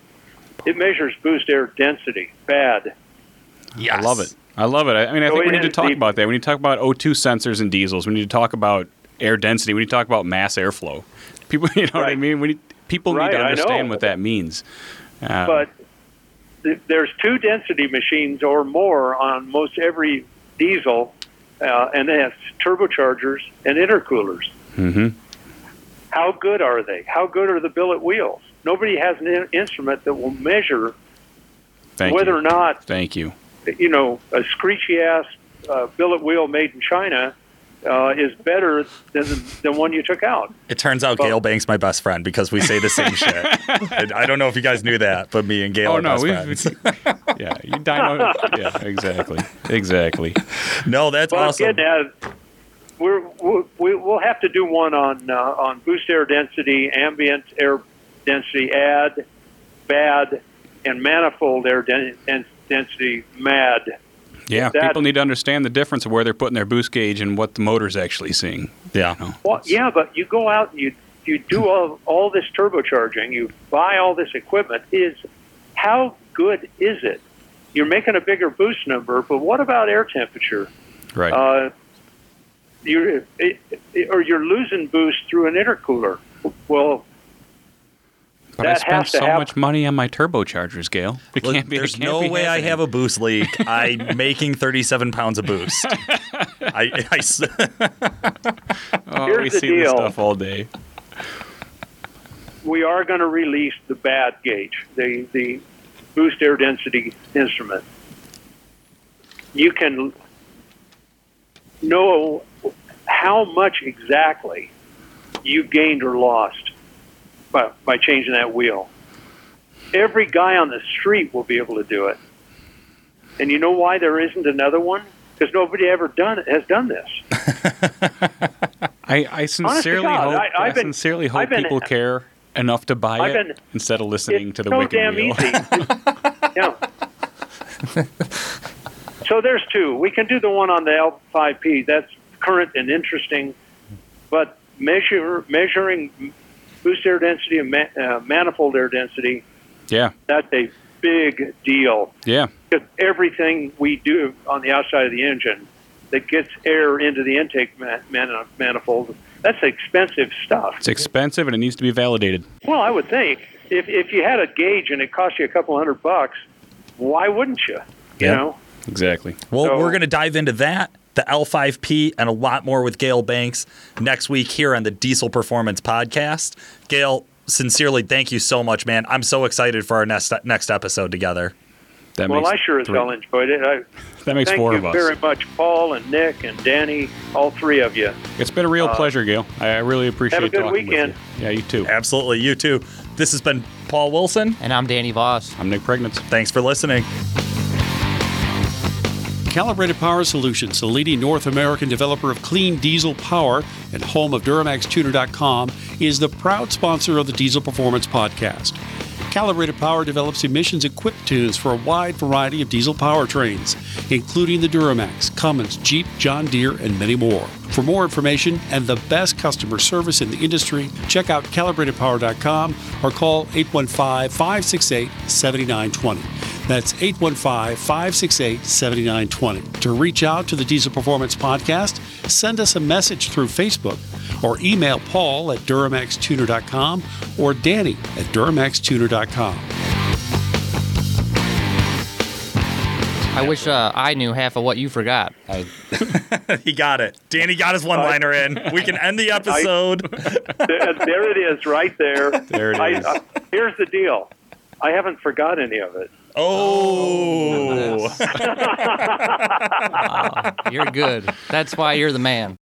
It measures boost air density. Bad. Yes. I love it. I love it. I I mean, I Go think we need to talk about that. We need to talk about O2 sensors and diesels. We need to talk about air density. We need to talk about mass airflow. People, [laughs] you know what I mean? We need, people Right, need to understand what that means. Um, but th- there's two density machines or more on most every diesel, uh, and that's turbochargers and intercoolers. mhm. How good are they? How good are the billet wheels? Nobody has an in- instrument that will measure Thank whether you. or not Thank you. You know a screechy ass uh, billet wheel made in China uh, is better than than one you took out. It turns out Gale Banks my best friend because we say the same [laughs] shit. And I don't know if you guys knew that, but me and Gale Oh are no, best we friends. [laughs] yeah, you dyno. [laughs] yeah, exactly, exactly. No, that's Well, awesome. I'm getting at we're, we we'll have to do one on uh, on boost air density, ambient air density, add, bad, and manifold air den- den- density, mad. Yeah, That- people need to understand the difference of where they're putting their boost gauge and what the motor's actually seeing. Yeah. Well, yeah, but you go out and you you do all all this turbocharging, you buy all this equipment. Is how good is it? You're making a bigger boost number, but what about air temperature? Right. Uh, you're it, it- or you're losing boost through an intercooler. Well, but I spent so happen. much money on my turbochargers, Gale. It Look, can't be. it there's can't no be way I have a boost leak. [laughs] I'm making 37 pounds of boost. I, I s- [laughs] Oh, Here's we the see this deal. stuff all day. we are going to release the bad gauge, the the boost air density instrument. You can know how much exactly you gained or lost by, by changing that wheel. Every guy on the street will be able to do it. And you know why there isn't another one? Because nobody ever done has done this. [laughs] I, I sincerely God, hope. I- I, been- sincerely hope been- people care enough to buy it instead of listening to the so wicked damn wheel. easy. [laughs] yeah. so there's two. We can do the one on the L5P. That's current and interesting, but measure measuring boost air density and ma- uh, manifold air density. yeah, That's a big deal. yeah, Because everything we do on the outside of the engine that gets air into the intake man- man- manifold, that's expensive stuff. it's expensive and it needs to be validated. Well, I would think if if you had a gauge and it cost you a couple hundred bucks, why wouldn't you? You Yeah. know, Exactly. Well, So- we're going to dive into that, the L5P, and a lot more with Gale Banks next week here on the Diesel Performance Podcast. Gale, sincerely, thank you so much, man. I'm so excited for our next next episode together. That Well, makes I sure as hell enjoyed it. I, That makes four of us. Thank you very much, Paul and Nick and Danny, all three of you. It's been a real pleasure, Gale. I I really appreciate Uh, have a good talking weekend. you. Yeah, you too. Absolutely, you too. This has been Paul Wilson. And I'm Danny Voss. I'm Nick Priegnitz. Thanks for listening. Calibrated Power Solutions, the leading North American developer of clean diesel power and home of DuramaxTuner.com, is the proud sponsor of the Diesel Performance Podcast. Calibrated Power develops emissions equipped tunes for a wide variety of diesel powertrains, including the Duramax, Cummins, Jeep, John Deere, and many more. For more information and the best customer service in the industry, check out calibratedpower.com or call 815 568 7920. That's 815 568 7920. To reach out to the Diesel Performance Podcast, send us a message through Facebook or email Paul at DuramaxTuner.com or Danny at DuramaxTuner.com. I wish uh, I knew half of what you forgot. [laughs] He got it. Danny got his one liner in. We can end the episode. there, there it is, right there. There it I, is. uh, here's the deal. I haven't forgot any of it. Oh. oh [laughs] [laughs] you're good. That's why you're the man.